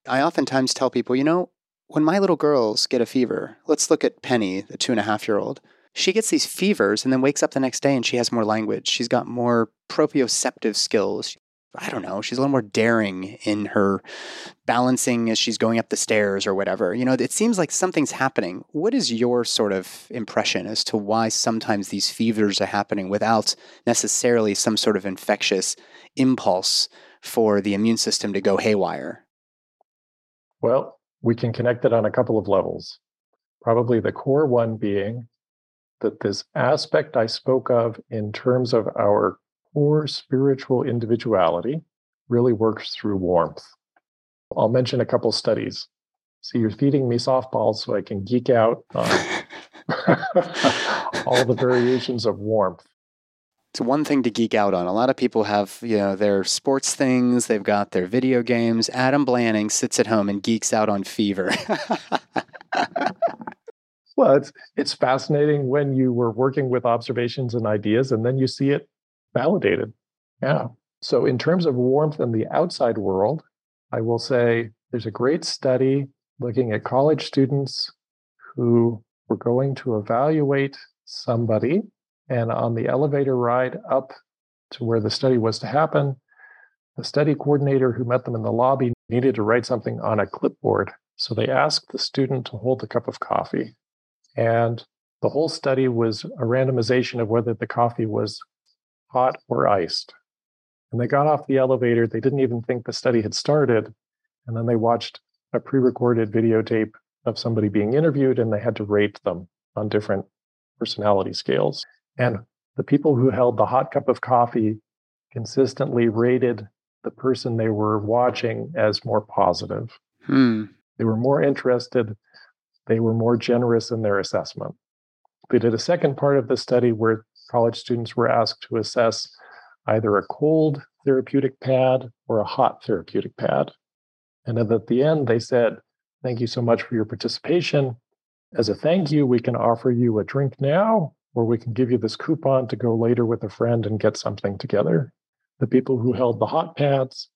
I oftentimes tell people, you know, when my little girls get a fever, let's look at Penny, the two and a half year old. She gets these fevers and then wakes up the next day and she has more language. She's got more proprioceptive skills. I don't know, she's a little more daring in her balancing as she's going up the stairs or whatever. You know, it seems like something's happening. What is your sort of impression as to why sometimes these fevers are happening without necessarily some sort of infectious impulse for the immune system to go haywire? Well, we can connect it on a couple of levels. Probably the core one being that this aspect I spoke of in terms of our core spiritual individuality really works through warmth. I'll mention a couple studies. So you're feeding me softballs so I can geek out on [laughs] [laughs] all the variations of warmth. It's one thing to geek out on. A lot of people have, you know, their sports things, they've got their video games. Adam Blanning sits at home and geeks out on fever. [laughs] well, it's it's fascinating when you were working with observations and ideas and then you see it validated. Yeah. So in terms of warmth in the outside world, I will say there's a great study looking at college students who were going to evaluate somebody and on the elevator ride up to where the study was to happen, the study coordinator who met them in the lobby needed to write something on a clipboard. So they asked the student to hold a cup of coffee. And the whole study was a randomization of whether the coffee was hot or iced. And they got off the elevator. They didn't even think the study had started. And then they watched a pre recorded videotape of somebody being interviewed and they had to rate them on different personality scales. And the people who held the hot cup of coffee consistently rated the person they were watching as more positive. Hmm. They were more interested, they were more generous in their assessment. They did a second part of the study where college students were asked to assess either a cold therapeutic pad or a hot therapeutic pad. And at the end, they said, Thank you so much for your participation. As a thank you, we can offer you a drink now or we can give you this coupon to go later with a friend and get something together. The people who held the hot pads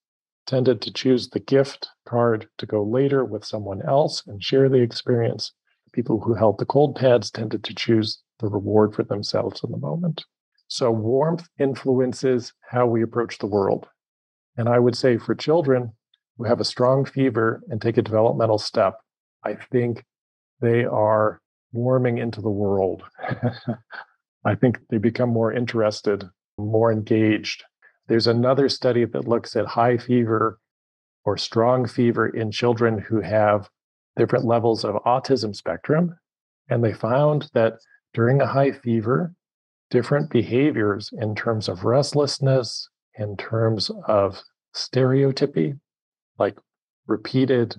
tended to choose the gift card to go later with someone else and share the experience. The people who held the cold pads tended to choose the reward for themselves in the moment. So, warmth influences how we approach the world. And I would say for children who have a strong fever and take a developmental step, I think they are warming into the world. [laughs] I think they become more interested, more engaged. There's another study that looks at high fever or strong fever in children who have different levels of autism spectrum. And they found that during a high fever, different behaviors in terms of restlessness, in terms of stereotypy, like repeated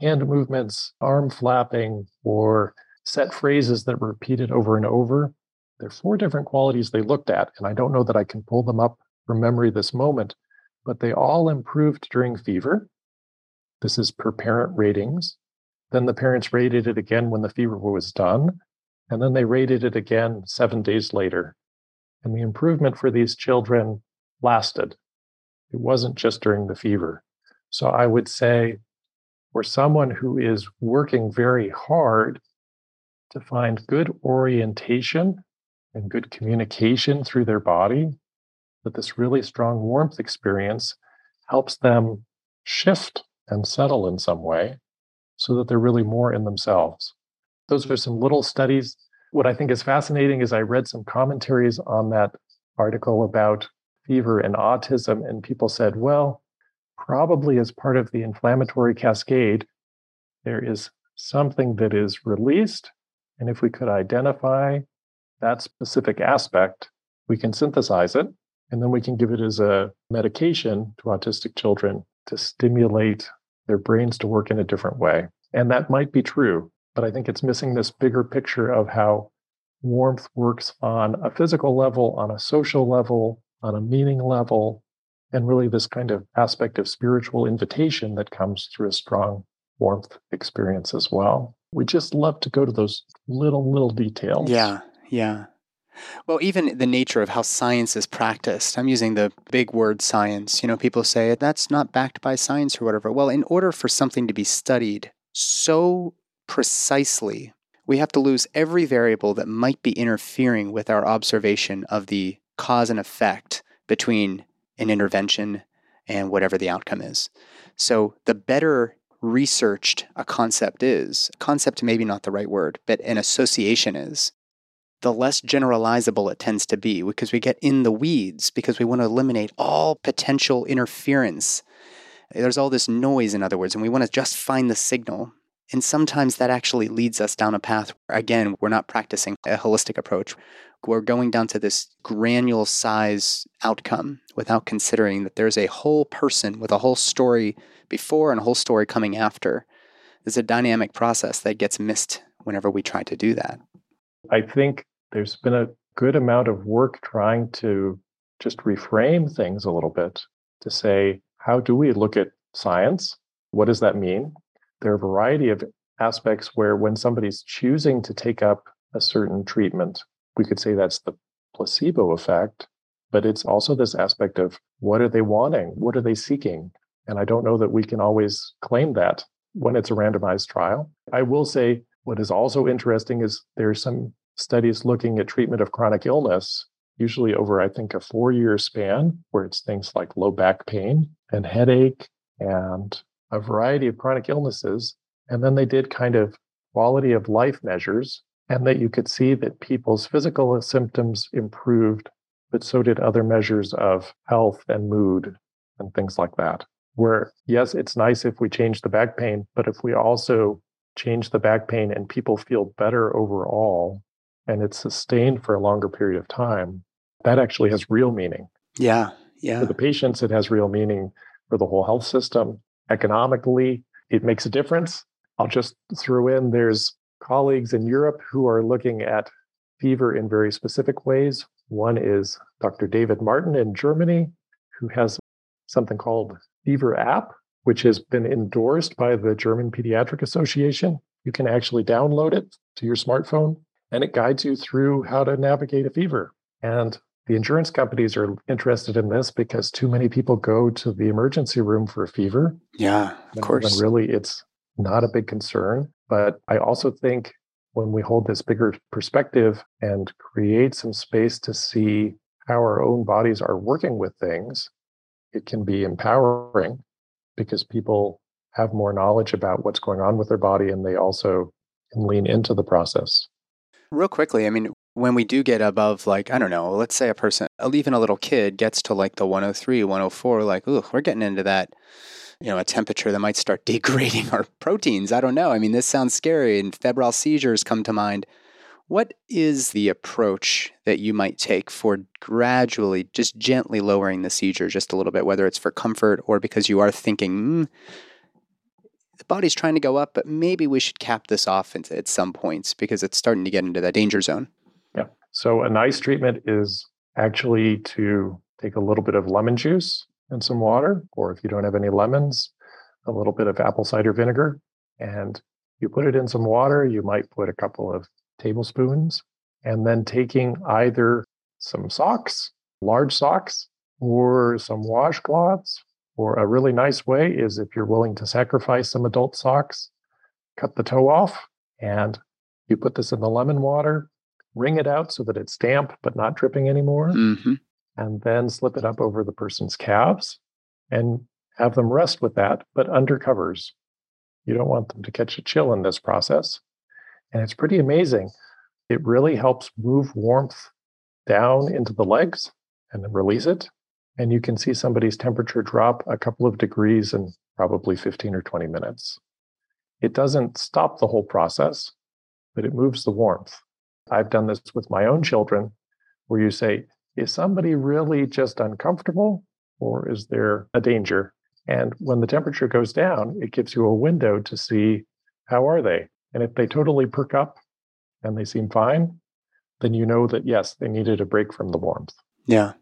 hand movements, arm flapping, or set phrases that were repeated over and over. There are four different qualities they looked at, and I don't know that I can pull them up from memory this moment, but they all improved during fever. This is per parent ratings. Then the parents rated it again when the fever was done, and then they rated it again seven days later. And the improvement for these children lasted. It wasn't just during the fever. So I would say for someone who is working very hard to find good orientation and good communication through their body, that this really strong warmth experience helps them shift and settle in some way so that they're really more in themselves. Those are some little studies. What I think is fascinating is I read some commentaries on that article about fever and autism, and people said, well, probably as part of the inflammatory cascade, there is something that is released. And if we could identify that specific aspect, we can synthesize it and then we can give it as a medication to autistic children to stimulate their brains to work in a different way. And that might be true, but I think it's missing this bigger picture of how warmth works on a physical level, on a social level, on a meaning level, and really this kind of aspect of spiritual invitation that comes through a strong warmth experience as well. We just love to go to those little, little details. Yeah, yeah. Well, even the nature of how science is practiced. I'm using the big word science. You know, people say that's not backed by science or whatever. Well, in order for something to be studied so precisely, we have to lose every variable that might be interfering with our observation of the cause and effect between an intervention and whatever the outcome is. So, the better researched a concept is, concept maybe not the right word, but an association is, the less generalizable it tends to be because we get in the weeds because we want to eliminate all potential interference. There's all this noise, in other words, and we want to just find the signal. And sometimes that actually leads us down a path. Where, again, we're not practicing a holistic approach. We're going down to this granule size outcome without considering that there's a whole person with a whole story before and a whole story coming after. There's a dynamic process that gets missed whenever we try to do that. I think there's been a good amount of work trying to just reframe things a little bit to say, how do we look at science? What does that mean? There are a variety of aspects where when somebody's choosing to take up a certain treatment, we could say that's the placebo effect, but it's also this aspect of what are they wanting? What are they seeking? And I don't know that we can always claim that when it's a randomized trial. I will say what is also interesting is there are some studies looking at treatment of chronic illness, usually over, I think, a four year span, where it's things like low back pain and headache and a variety of chronic illnesses. And then they did kind of quality of life measures, and that you could see that people's physical uh, symptoms improved, but so did other measures of health and mood and things like that. Where, yes, it's nice if we change the back pain, but if we also change the back pain and people feel better overall and it's sustained for a longer period of time, that actually has real meaning. Yeah. Yeah. For the patients, it has real meaning for the whole health system. Economically, it makes a difference. I'll just throw in there's colleagues in Europe who are looking at fever in very specific ways. One is Dr. David Martin in Germany, who has something called Fever App, which has been endorsed by the German Pediatric Association. You can actually download it to your smartphone and it guides you through how to navigate a fever. And the insurance companies are interested in this because too many people go to the emergency room for a fever. Yeah, of course. When really it's not a big concern. But I also think when we hold this bigger perspective and create some space to see how our own bodies are working with things, it can be empowering because people have more knowledge about what's going on with their body and they also can lean into the process. Real quickly, I mean, when we do get above, like, I don't know, let's say a person, even a little kid gets to like the 103, 104, like, ooh, we're getting into that, you know, a temperature that might start [laughs] degrading our proteins. I don't know. I mean, this sounds scary and febrile seizures come to mind. What is the approach that you might take for gradually, just gently lowering the seizure just a little bit, whether it's for comfort or because you are thinking, mm, the body's trying to go up, but maybe we should cap this off at some points because it's starting to get into that danger zone. So a nice treatment is actually to take a little bit of lemon juice and some water, or if you don't have any lemons, a little bit of apple cider vinegar, and you put it in some water. You might put a couple of tablespoons, and then taking either some socks, large socks, or some washcloths. Or a really nice way is if you're willing to sacrifice some adult socks, cut the toe off and you put this in the lemon water, wring it out so that it's damp but not dripping anymore, mm-hmm. and then slip it up over the person's calves and have them rest with that, but under covers. You don't want them to catch a chill in this process. And it's pretty amazing. It really helps move warmth down into the legs and then release it. And you can see somebody's temperature drop a couple of degrees in probably 15 or 20 minutes. It doesn't stop the whole process, but it moves the warmth. I've done this with my own children where you say, is somebody really just uncomfortable or is there a danger? And when the temperature goes down, it gives you a window to see how are they? And if they totally perk up and they seem fine, then you know that yes, they needed a break from the warmth. Yeah.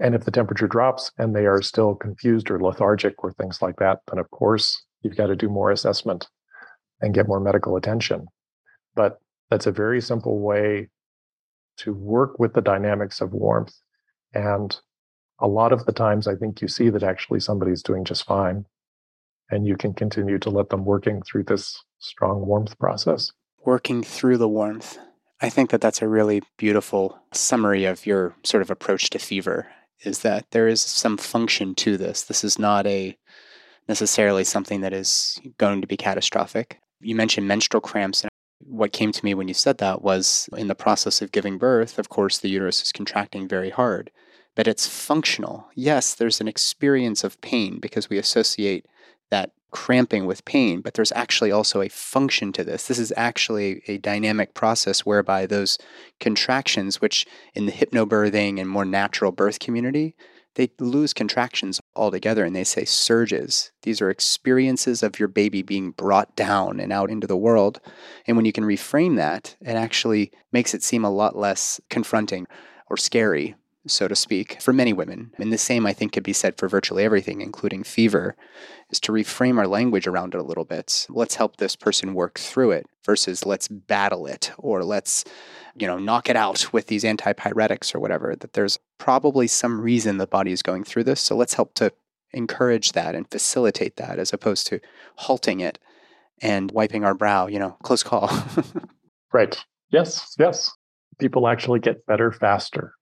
And if the temperature drops and they are still confused or lethargic or things like that, then of course you've got to do more assessment and get more medical attention. But that's a very simple way to work with the dynamics of warmth. And a lot of the times, I think you see that actually somebody's doing just fine. And you can continue to let them working through this strong warmth process. Working through the warmth. I think that that's a really beautiful summary of your sort of approach to fever is that there is some function to this. This is not a necessarily something that is going to be catastrophic. You mentioned menstrual cramps and what came to me when you said that was in the process of giving birth, of course the uterus is contracting very hard, but it's functional. Yes, there's an experience of pain because we associate that cramping with pain, but there's actually also a function to this. This is actually a dynamic process whereby those contractions, which in the hypnobirthing and more natural birth community, they lose contractions altogether and they say surges. These are experiences of your baby being brought down and out into the world. And when you can reframe that, it actually makes it seem a lot less confronting or scary so to speak, for many women. And the same, I think, could be said for virtually everything, including fever, is to reframe our language around it a little bit. Let's help this person work through it versus let's battle it or let's, you know, knock it out with these antipyretics or whatever. That there's probably some reason the body is going through this. So let's help to encourage that and facilitate that as opposed to halting it and wiping our brow, you know, close call. [laughs] right. Yes, yes. People actually get better faster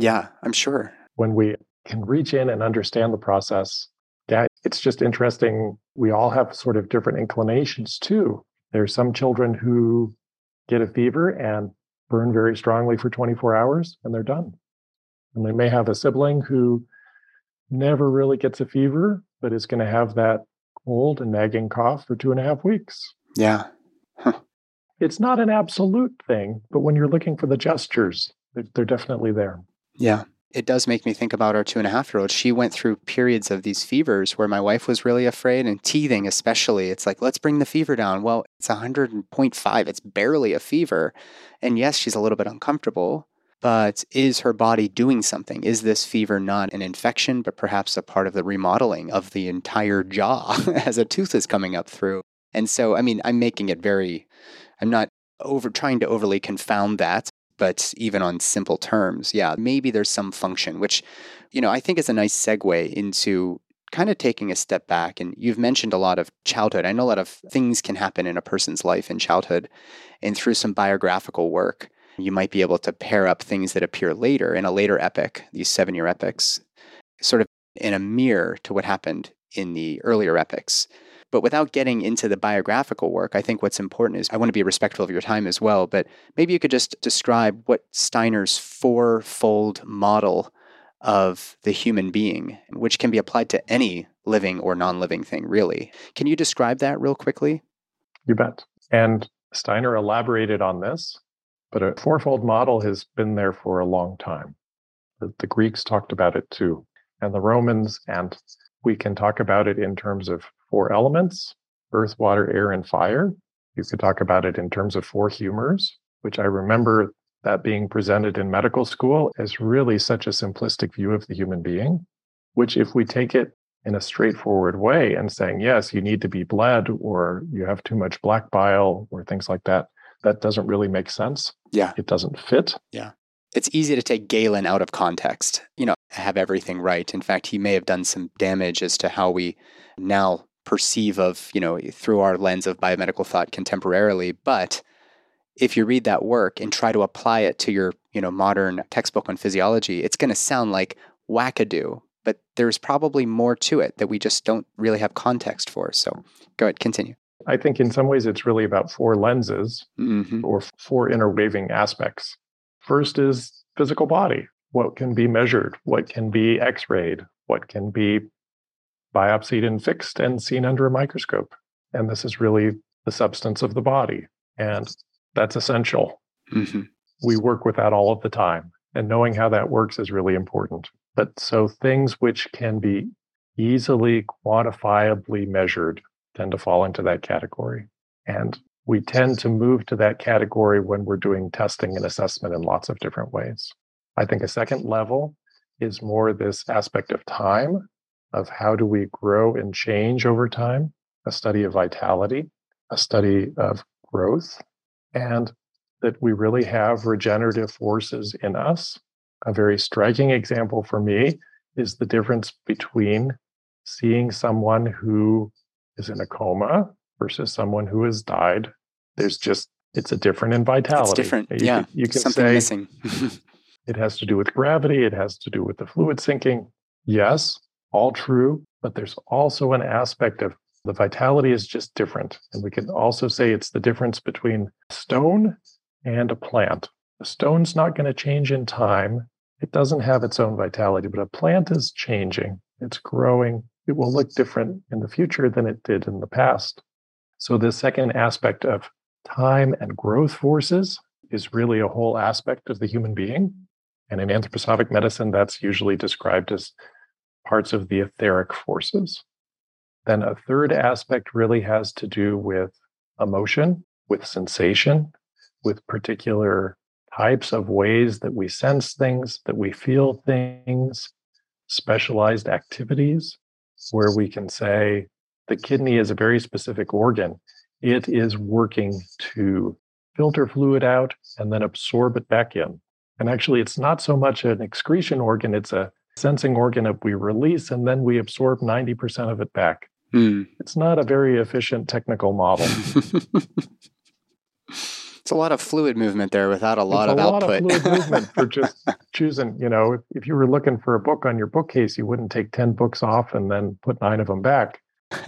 yeah, I'm sure. When we can reach in and understand the process, yeah, it's just interesting. We all have sort of different inclinations too. There's some children who get a fever and burn very strongly for 24 hours and they're done. And they may have a sibling who never really gets a fever, but is going to have that cold and nagging cough for two and a half weeks. Yeah. Huh. It's not an absolute thing, but when you're looking for the gestures, they're, they're definitely there. Yeah. It does make me think about our two and a half year old. She went through periods of these fevers where my wife was really afraid and teething, especially. It's like, let's bring the fever down. Well, it's 100.5. It's barely a fever. And yes, she's a little bit uncomfortable, but is her body doing something? Is this fever not an infection, but perhaps a part of the remodeling of the entire jaw [laughs] as a tooth is coming up through? And so, I mean, I'm making it very, I'm not over trying to overly confound that but even on simple terms, yeah, maybe there's some function, which, you know, I think is a nice segue into kind of taking a step back. And you've mentioned a lot of childhood. I know a lot of things can happen in a person's life in childhood. And through some biographical work, you might be able to pair up things that appear later in a later epic, these seven year epics, sort of in a mirror to what happened in the earlier epics. But without getting into the biographical work, I think what's important is I want to be respectful of your time as well, but maybe you could just describe what Steiner's fourfold model of the human being, which can be applied to any living or non living thing, really. Can you describe that real quickly? You bet. And Steiner elaborated on this, but a fourfold model has been there for a long time. The, the Greeks talked about it too, and the Romans, and we can talk about it in terms of four elements earth, water, air, and fire. You could talk about it in terms of four humors, which I remember that being presented in medical school as really such a simplistic view of the human being, which, if we take it in a straightforward way and saying, yes, you need to be bled or you have too much black bile or things like that, that doesn't really make sense. Yeah. It doesn't fit. Yeah. It's easy to take Galen out of context, you know, have everything right. In fact, he may have done some damage as to how we now perceive of, you know, through our lens of biomedical thought contemporarily. But if you read that work and try to apply it to your, you know, modern textbook on physiology, it's going to sound like wackadoo, but there's probably more to it that we just don't really have context for. So go ahead, continue. I think in some ways it's really about four lenses mm-hmm. or four interweaving aspects. First is physical body. What can be measured? What can be x rayed? What can be biopsied and fixed and seen under a microscope? And this is really the substance of the body. And that's essential. Mm-hmm. We work with that all of the time. And knowing how that works is really important. But so things which can be easily quantifiably measured tend to fall into that category. And we tend to move to that category when we're doing testing and assessment in lots of different ways. I think a second level is more this aspect of time, of how do we grow and change over time, a study of vitality, a study of growth, and that we really have regenerative forces in us. A very striking example for me is the difference between seeing someone who is in a coma versus someone who has died. There's just it's a different in vitality. It's different. You yeah, can, you can something say missing. [laughs] it has to do with gravity. It has to do with the fluid sinking. Yes, all true. But there's also an aspect of the vitality is just different. And we can also say it's the difference between stone and a plant. A stone's not going to change in time. It doesn't have its own vitality, but a plant is changing. It's growing. It will look different in the future than it did in the past. So, the second aspect of time and growth forces is really a whole aspect of the human being. And in anthroposophic medicine, that's usually described as parts of the etheric forces. Then a third aspect really has to do with emotion, with sensation, with particular types of ways that we sense things, that we feel things, specialized activities, where we can say the kidney is a very specific organ. It is working to filter fluid out and then absorb it back in. And actually, it's not so much an excretion organ, it's a sensing organ that we release and then we absorb 90% of it back. Mm. It's not a very efficient technical model. [laughs] it's a lot of fluid movement there without a lot it's of a output. lot of fluid movement for [laughs] just choosing. You know, if, if you were looking for a book on your bookcase, you wouldn't take 10 books off and then put nine of them back. [laughs]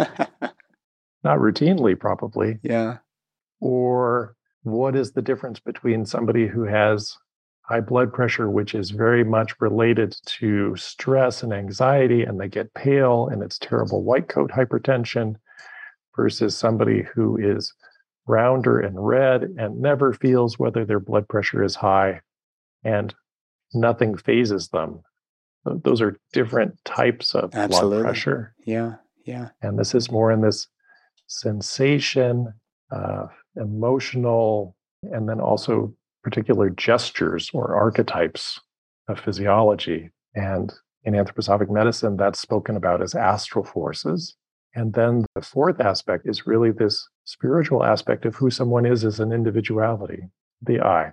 not routinely, probably. Yeah. Or what is the difference between somebody who has high blood pressure, which is very much related to stress and anxiety, and they get pale and it's terrible white coat hypertension, versus somebody who is rounder and red and never feels whether their blood pressure is high and nothing fazes them. Those are different types of Absolutely. blood pressure. Yeah, yeah. And this is more in this sensation, uh, emotional, and then also particular gestures or archetypes of physiology. And in anthroposophic medicine, that's spoken about as astral forces. And then the fourth aspect is really this spiritual aspect of who someone is as an individuality, the I.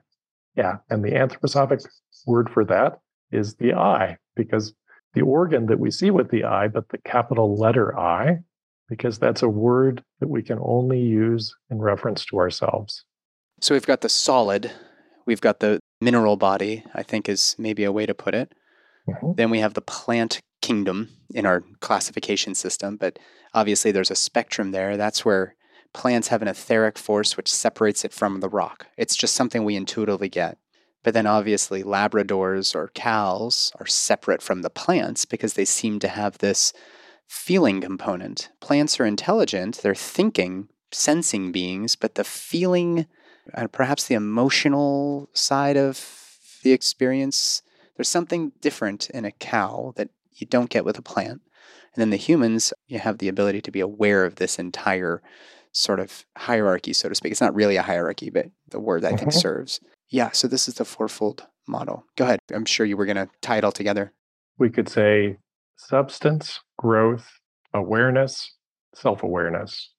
Yeah. And the anthroposophic word for that is the I, because the organ that we see with the eye, but the capital letter I, because that's a word that we can only use in reference to ourselves. So we've got the solid, we've got the mineral body, I think is maybe a way to put it. Mm-hmm. Then we have the plant kingdom in our classification system, but obviously there's a spectrum there. That's where plants have an etheric force which separates it from the rock. It's just something we intuitively get. But then obviously Labradors or cows are separate from the plants because they seem to have this feeling component. Plants are intelligent, they're thinking, sensing beings, but the feeling, perhaps the emotional side of the experience, there's something different in a cow that you don't get with a plant. And then the humans, you have the ability to be aware of this entire sort of hierarchy, so to speak. It's not really a hierarchy, but the word I think Mhm. serves. Yeah, so this is the fourfold model. Go ahead. I'm sure you were going to tie it all together. We could say substance, growth, awareness, self awareness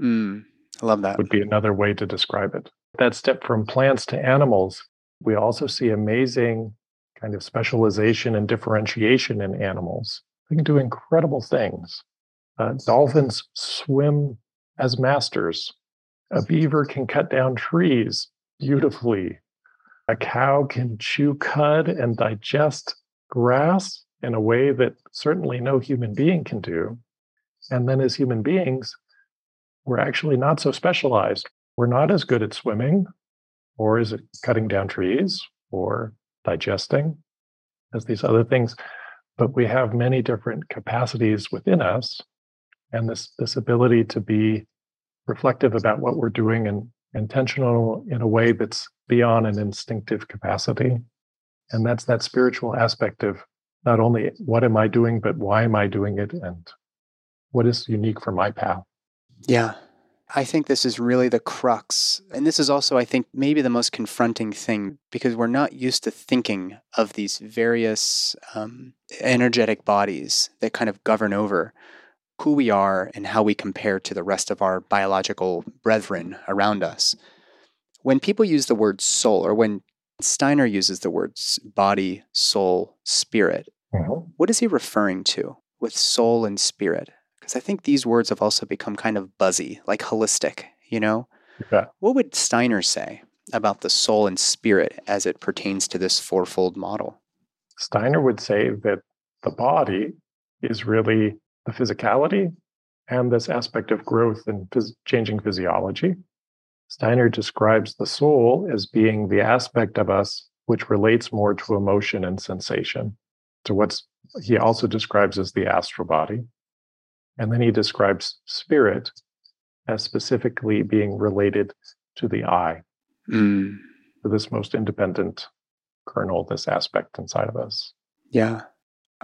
Mm, I love that. would be another way to describe it. That step from plants to animals, we also see amazing kind of specialization and differentiation in animals. They can do incredible things. Uh, dolphins swim as masters. A beaver can cut down trees beautifully. A cow can chew cud and digest grass in a way that certainly no human being can do. And then, as human beings, we're actually not so specialized. We're not as good at swimming, or is it cutting down trees, or digesting as these other things. But we have many different capacities within us, and this this ability to be reflective about what we're doing and intentional in a way that's beyond an instinctive capacity. And that's that spiritual aspect of not only what am I doing, but why am I doing it and what is unique for my path. Yeah. I think this is really the crux. And this is also, I think, maybe the most confronting thing because we're not used to thinking of these various um, energetic bodies that kind of govern over who we are and how we compare to the rest of our biological brethren around us. When people use the word soul, or when Steiner uses the words body, soul, spirit, Mhm. what is he referring to with soul and spirit? Because I think these words have also become kind of buzzy, like holistic, you know? What would Steiner say about the soul and spirit as it pertains to this fourfold model? Steiner would say that the body is really the physicality and this aspect of growth and phys- changing physiology. Steiner describes the soul as being the aspect of us which relates more to emotion and sensation, to what's he also describes as the astral body. And then he describes spirit as specifically being related to the I, Mm, to this most independent kernel, this aspect inside of us. yeah.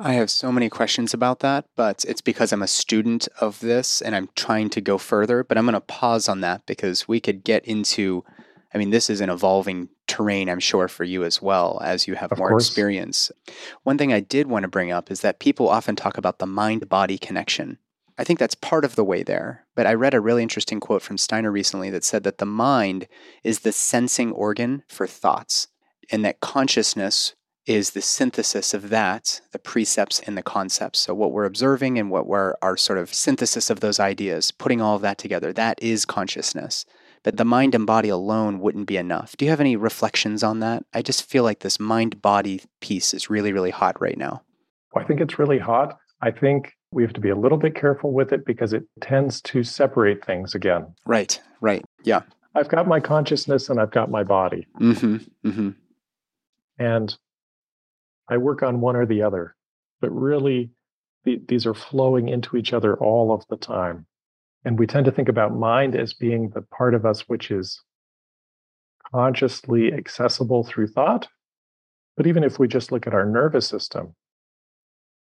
I have so many questions about that, but it's because I'm a student of this and I'm trying to go further. But I'm going to pause on that because we could get into, I mean, this is an evolving terrain, I'm sure, for you as well as you have Of more course. experience. One thing I did want to bring up is that people often talk about the mind body connection. I think that's part of the way there. But I read a really interesting quote from Steiner recently that said that the mind is the sensing organ for thoughts, and that consciousness is the synthesis of that, the percepts and the concepts. So, what we're observing and what we're our sort of synthesis of those ideas, putting all of that together, that is consciousness. But the mind and body alone wouldn't be enough. Do you have any reflections on that? I just feel like this mind body piece is really, really hot right now. I think it's really hot. I think we have to be a little bit careful with it because it tends to separate things again. Right, right. Yeah. I've got my consciousness and I've got my body, Mm-hmm. Mm-hmm. and I work on one or the other. But really, the, these are flowing into each other all of the time. And we tend to think about mind as being the part of us which is consciously accessible through thought. But even if we just look at our nervous system,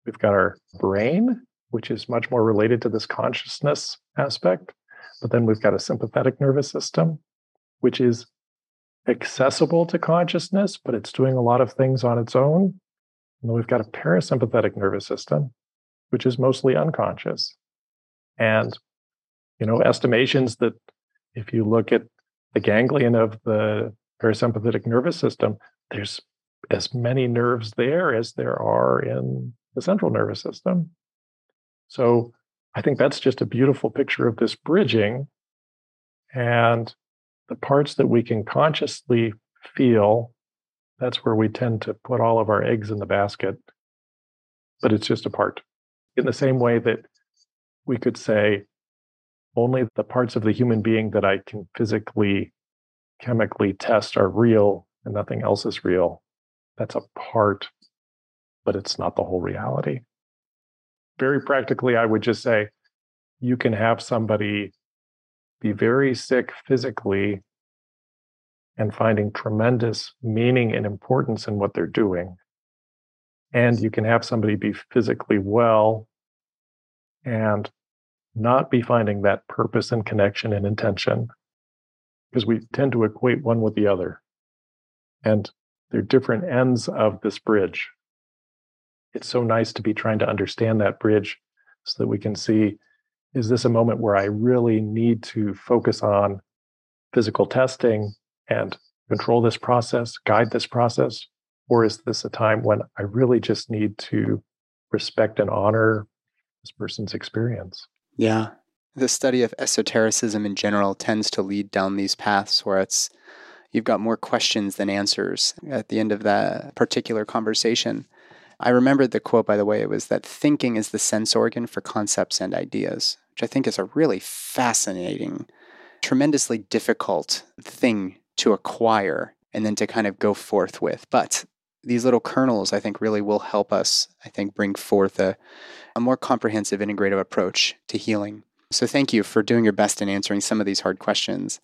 we've got our brain, which is much more related to this consciousness aspect. But then we've got a sympathetic nervous system, which is accessible to consciousness, but it's doing a lot of things on its own. And then we've got a parasympathetic nervous system, which is mostly unconscious. And, you know, estimations that if you look at the ganglion of the parasympathetic nervous system, there's as many nerves there as there are in the central nervous system. So I think that's just a beautiful picture of this bridging and the parts that we can consciously feel. That's where we tend to put all of our eggs in the basket, but it's just a part. In the same way that we could say, only the parts of the human being that I can physically, chemically test are real and nothing else is real. That's a part, but it's not the whole reality. Very practically, I would just say you can have somebody be very sick physically and finding tremendous meaning and importance in what they're doing. And you can have somebody be physically well and not be finding that purpose and connection and intention because we tend to equate one with the other. And they're different ends of this bridge. It's so nice to be trying to understand that bridge so that we can see is this a moment where I really need to focus on physical testing and control this process, guide this process? Or is this a time when I really just need to respect and honor this person's experience? Yeah. The study of esotericism in general tends to lead down these paths where it's you've got more questions than answers at the end of that particular conversation. I remembered the quote, by the way, it was that thinking is the sense organ for concepts and ideas, which I think is a really fascinating, tremendously difficult thing to acquire and then to kind of go forth with. But these little kernels, I think, really will help us, I think, bring forth a, a more comprehensive, integrative approach to healing. So thank you for doing your best in answering some of these hard questions.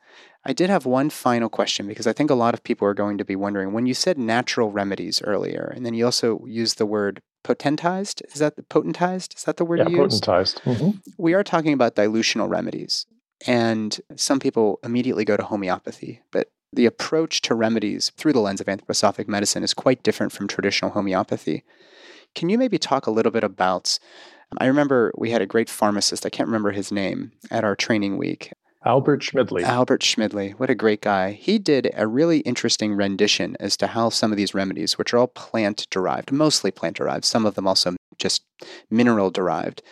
I did have one final question because I think a lot of people are going to be wondering when you said natural remedies earlier, and then you also used the word potentized. Is that the potentized? Is that the word yeah, you used? potentized. Mm-hmm. We are talking about dilutional remedies. And some people immediately go to homeopathy, but the approach to remedies through the lens of anthroposophic medicine is quite different from traditional homeopathy. Can you maybe talk a little bit about? I remember we had a great pharmacist, I can't remember his name, at our training week. Albert Schmidley. Albert Schmidley, what a great guy. He did a really interesting rendition as to how some of these remedies, which are all plant derived, mostly plant derived, some of them also just mineral derived,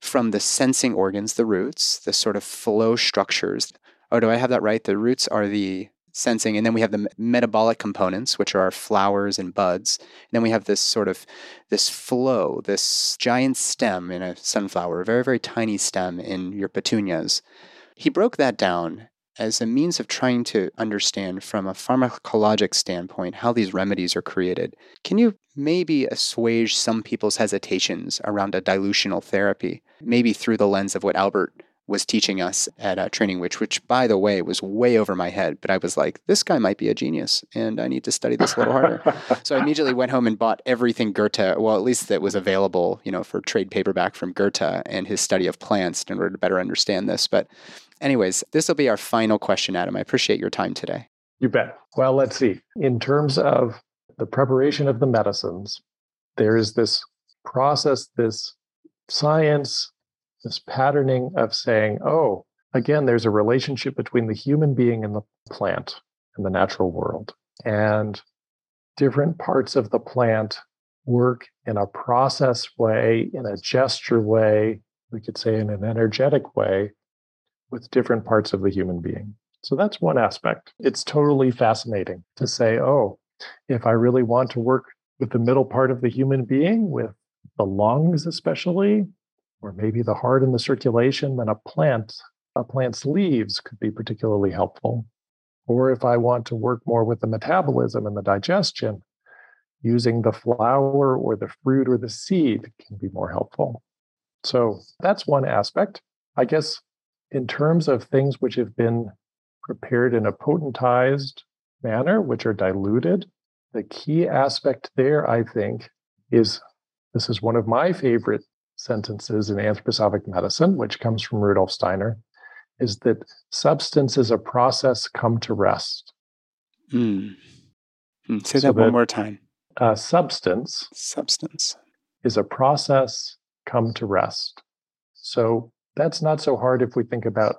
from the sensing organs, the roots, the sort of flow structures. Oh, do I have that right? The roots are the sensing and then we have the metabolic components which are our flowers and buds and then we have this sort of this flow this giant stem in a sunflower a very very tiny stem in your petunias he broke that down as a means of trying to understand from a pharmacologic standpoint how these remedies are created. Can you maybe assuage some people's hesitations around a dilutional therapy, maybe through the lens of what Albert was teaching us at a training which which by the way was way over my head but i was like this guy might be a genius and i need to study this a little harder [laughs] so i immediately went home and bought everything goethe well at least that was available you know for trade paperback from goethe and his study of plants in order to better understand this but anyways this will be our final question adam. I appreciate your time today. You bet. Well let's see. In terms of the preparation of the medicines there is this process this science this patterning of saying, oh, again, there's a relationship between the human being and the plant and the natural world. And different parts of the plant work in a process way, in a gesture way, we could say in an energetic way, with different parts of the human being. So that's one aspect. It's totally fascinating to say, oh, if I really want to work with the middle part of the human being, with the lungs especially, or maybe the heart and the circulation, then a plant, a plant's leaves could be particularly helpful. Or if I want to work more with the metabolism and the digestion, using the flower or the fruit or the seed can be more helpful. So that's one aspect. I guess in terms of things which have been prepared in a potentized manner, which are diluted, the key aspect there, I think, is this is one of my favorite sentences in anthroposophic medicine, which comes from Rudolf Steiner, is that substance is a process come to rest. Mm. Mm. Say so that one that, more time. Uh, substance. Substance is a process come to rest. So that's not so hard if we think about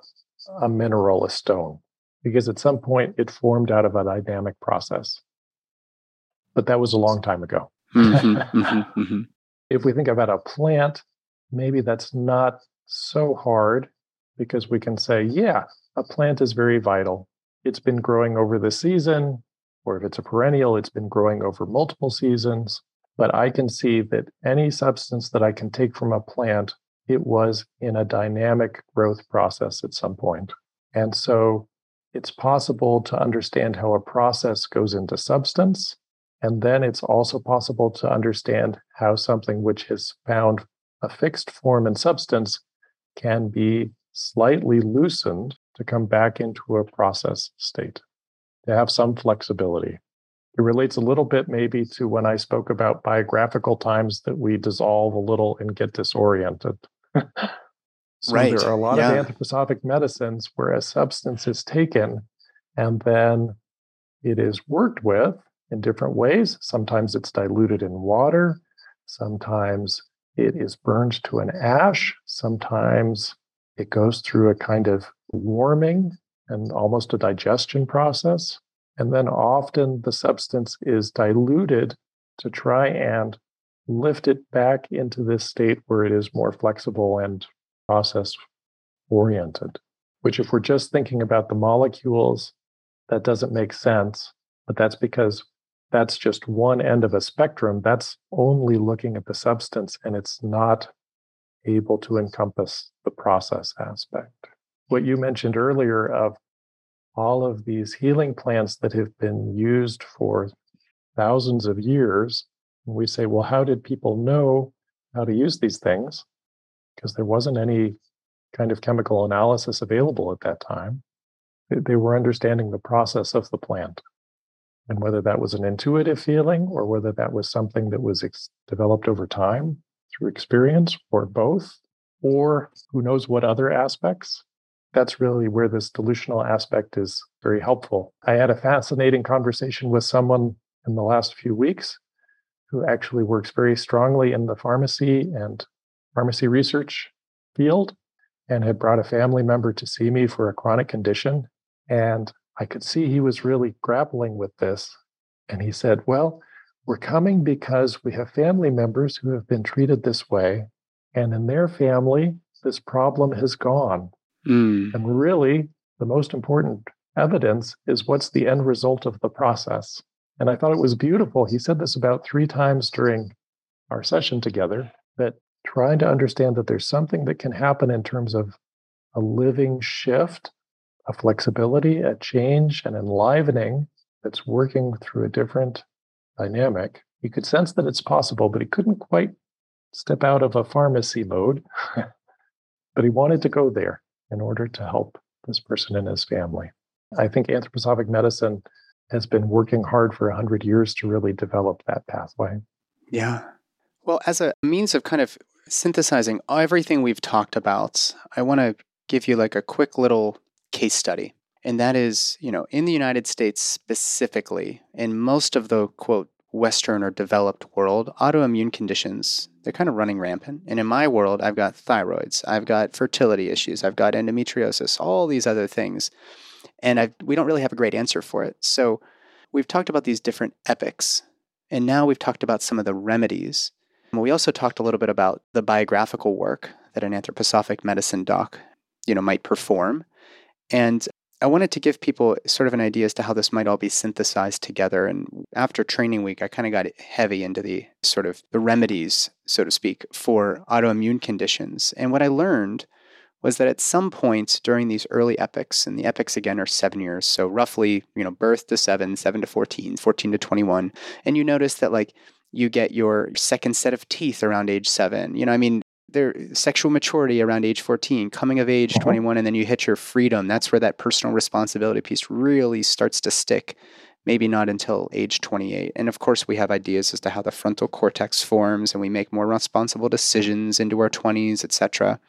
a mineral, a stone, because at some point it formed out of a dynamic process. But that was a long time ago. Mm-hmm, [laughs] mm-hmm, mm-hmm. If we think about a plant, maybe that's not so hard because we can say, yeah, a plant is very vital. It's been growing over the season, or if it's a perennial, it's been growing over multiple seasons. But I can see that any substance that I can take from a plant, it was in a dynamic growth process at some point. And so it's possible to understand how a process goes into substance. And then it's also possible to understand how something which has found a fixed form and substance can be slightly loosened to come back into a process state, to have some flexibility. It relates a little bit maybe to when I spoke about biographical times that we dissolve a little and get disoriented. [laughs] so right. there are a lot yeah. of anthroposophic medicines where a substance is taken and then it is worked with in different ways. Sometimes it's diluted in water, sometimes it is burned to an ash, sometimes it goes through a kind of warming and almost a digestion process. And then often the substance is diluted to try and lift it back into this state where it is more flexible and process oriented. Which, if we're just thinking about the molecules, that doesn't make sense. But that's because that's just one end of a spectrum. That's only looking at the substance and it's not able to encompass the process aspect. What you mentioned earlier of all of these healing plants that have been used for thousands of years. And we say, well, how did people know how to use these things? Because there wasn't any kind of chemical analysis available at that time. They were understanding the process of the plant. And whether that was an intuitive feeling or whether that was something that was ex- developed over time through experience or both, or who knows what other aspects, that's really where this dilutional aspect is very helpful. I had a fascinating conversation with someone in the last few weeks who actually works very strongly in the pharmacy and pharmacy research field and had brought a family member to see me for a chronic condition. And I could see he was really grappling with this. And he said, Well, we're coming because we have family members who have been treated this way. And in their family, this problem has gone. Mm. And really, the most important evidence is what's the end result of the process. And I thought it was beautiful. He said this about three times during our session together that trying to understand that there's something that can happen in terms of a living shift, a flexibility, a change, an enlivening that's working through a different dynamic. You could sense that it's possible, but he couldn't quite step out of a pharmacy mode. [laughs] but he wanted to go there in order to help this person and his family. I think anthroposophic medicine has been working hard for 100 years to really develop that pathway. Yeah. Well, as a means of kind of synthesizing everything we've talked about, I want to give you like a quick little case study. And that is, you know, in the United States specifically, in most of the quote, Western or developed world, autoimmune conditions, they're kind of running rampant. And in my world, I've got thyroids, I've got fertility issues, I've got endometriosis, all these other things. And I've, we don't really have a great answer for it. So we've talked about these different epics. And now we've talked about some of the remedies. And we also talked a little bit about the biographical work that an anthroposophic medicine doc, you know, might perform. And I wanted to give people sort of an idea as to how this might all be synthesized together. And after training week, I kind of got heavy into the sort of the remedies, so to speak, for autoimmune conditions. And what I learned was that at some point during these early epics, and the epics again are seven years, so roughly, you know, birth to seven, seven to 14, 14 to 21. And you notice that like you get your second set of teeth around age seven. You know, I mean, their sexual maturity around age 14, coming of age Uh-huh. 21, and then you hit your freedom. That's where that personal responsibility piece really starts to stick. Maybe not until age 28. And of course, we have ideas as to how the frontal cortex forms and we make more responsible decisions into our 20s, etc.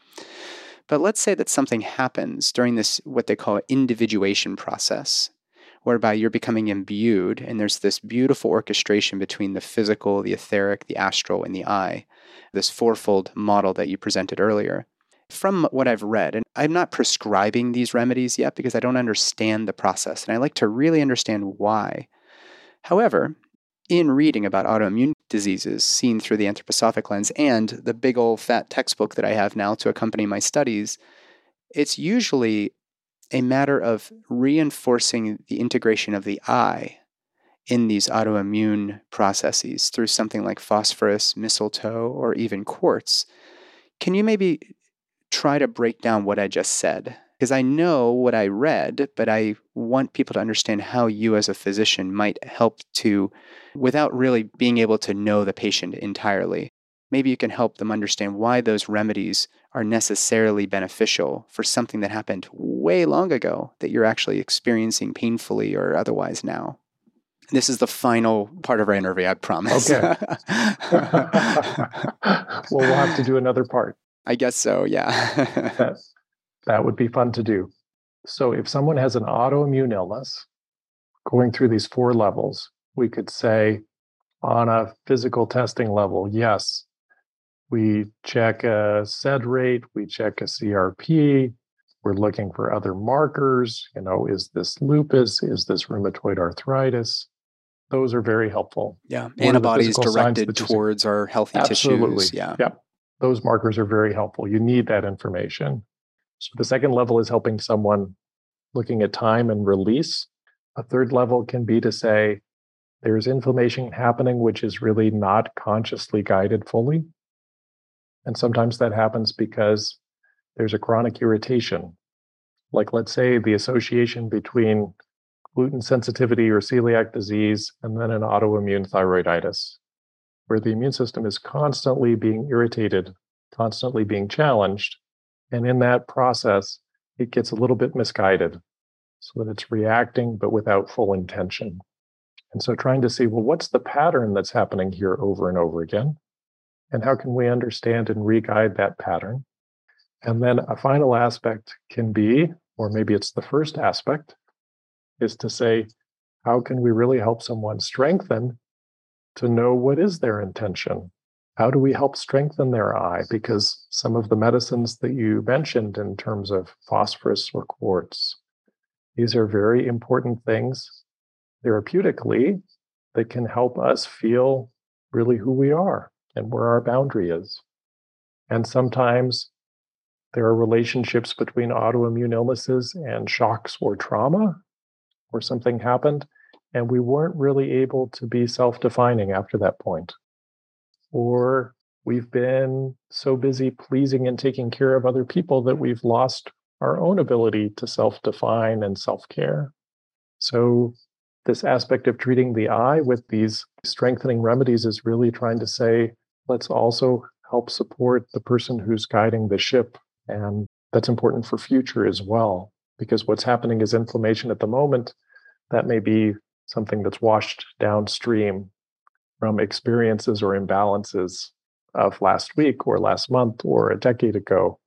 But let's say that something happens during this, what they call individuation process, whereby you're becoming imbued, and there's this beautiful orchestration between the physical, the etheric, the astral, and the I, this fourfold model that you presented earlier. From what I've read, and I'm not prescribing these remedies yet because I don't understand the process, and I like to really understand why. However, in reading about autoimmune diseases seen through the anthroposophic lens and the big old fat textbook that I have now to accompany my studies, it's usually a matter of reinforcing the integration of the I in these autoimmune processes through something like phosphorus, mistletoe, or even quartz. Can you maybe try to break down what I just said? Because I know what I read, but I want people to understand how you, as a physician, might help to, without really being able to know the patient entirely, maybe you can help them understand why those remedies are necessarily beneficial for something that happened way long ago that you're actually experiencing painfully or otherwise now. This is the final part of our interview, I promise. Okay. [laughs] [laughs] well, we'll have to do another part. I guess so, yeah. [laughs] that, that would be fun to do. So, if someone has an autoimmune illness, going through these four levels, we could say on a physical testing level, yes, we check a SED rate, we check a CRP, we're looking for other markers. You know, is this lupus? Is this rheumatoid arthritis? Those are very helpful. Yeah, what antibodies directed towards our healthy Absolutely. tissues. Yeah, yeah, those markers are very helpful. You need that information. So the second level is helping someone looking at time and release. A third level can be to say there's inflammation happening which is really not consciously guided fully. And sometimes that happens because there's a chronic irritation. Like, let's say, the association between gluten sensitivity or celiac disease and then an autoimmune thyroiditis, where the immune system is constantly being irritated, constantly being challenged. And in that process, it gets a little bit misguided so that it's reacting, but without full intention. And so trying to see, well, what's the pattern that's happening here over and over again? And how can we understand and re-guide that pattern? And then a final aspect can be, or maybe it's the first aspect, is to say, how can we really help someone strengthen to know what is their intention? How do we help strengthen their I? Because some of the medicines that you mentioned in terms of phosphorus or quartz, these are very important things therapeutically that can help us feel really who we are and where our boundary is. And sometimes there are relationships between autoimmune illnesses and shocks or trauma, or something happened, and we weren't really able to be self defining after that point. Or we've been so busy pleasing and taking care of other people that we've lost our own ability to self define and self care. So, this aspect of treating the I with these strengthening remedies is really trying to say, let's also help support the person who's guiding the ship and that's important for future as well, because what's happening is inflammation at the moment. That may be something that's washed downstream from experiences or imbalances of last week or last month or a decade ago.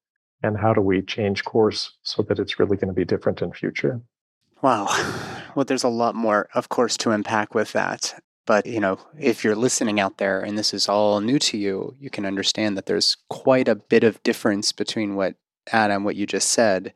And how do we change course so that it's really going to be different in future? Wow. [sighs] Well, there's a lot more, of course, to unpack with that. But, you know, if you're listening out there and this is all new to you, you can understand that there's quite a bit of difference between what Adam, what you just said,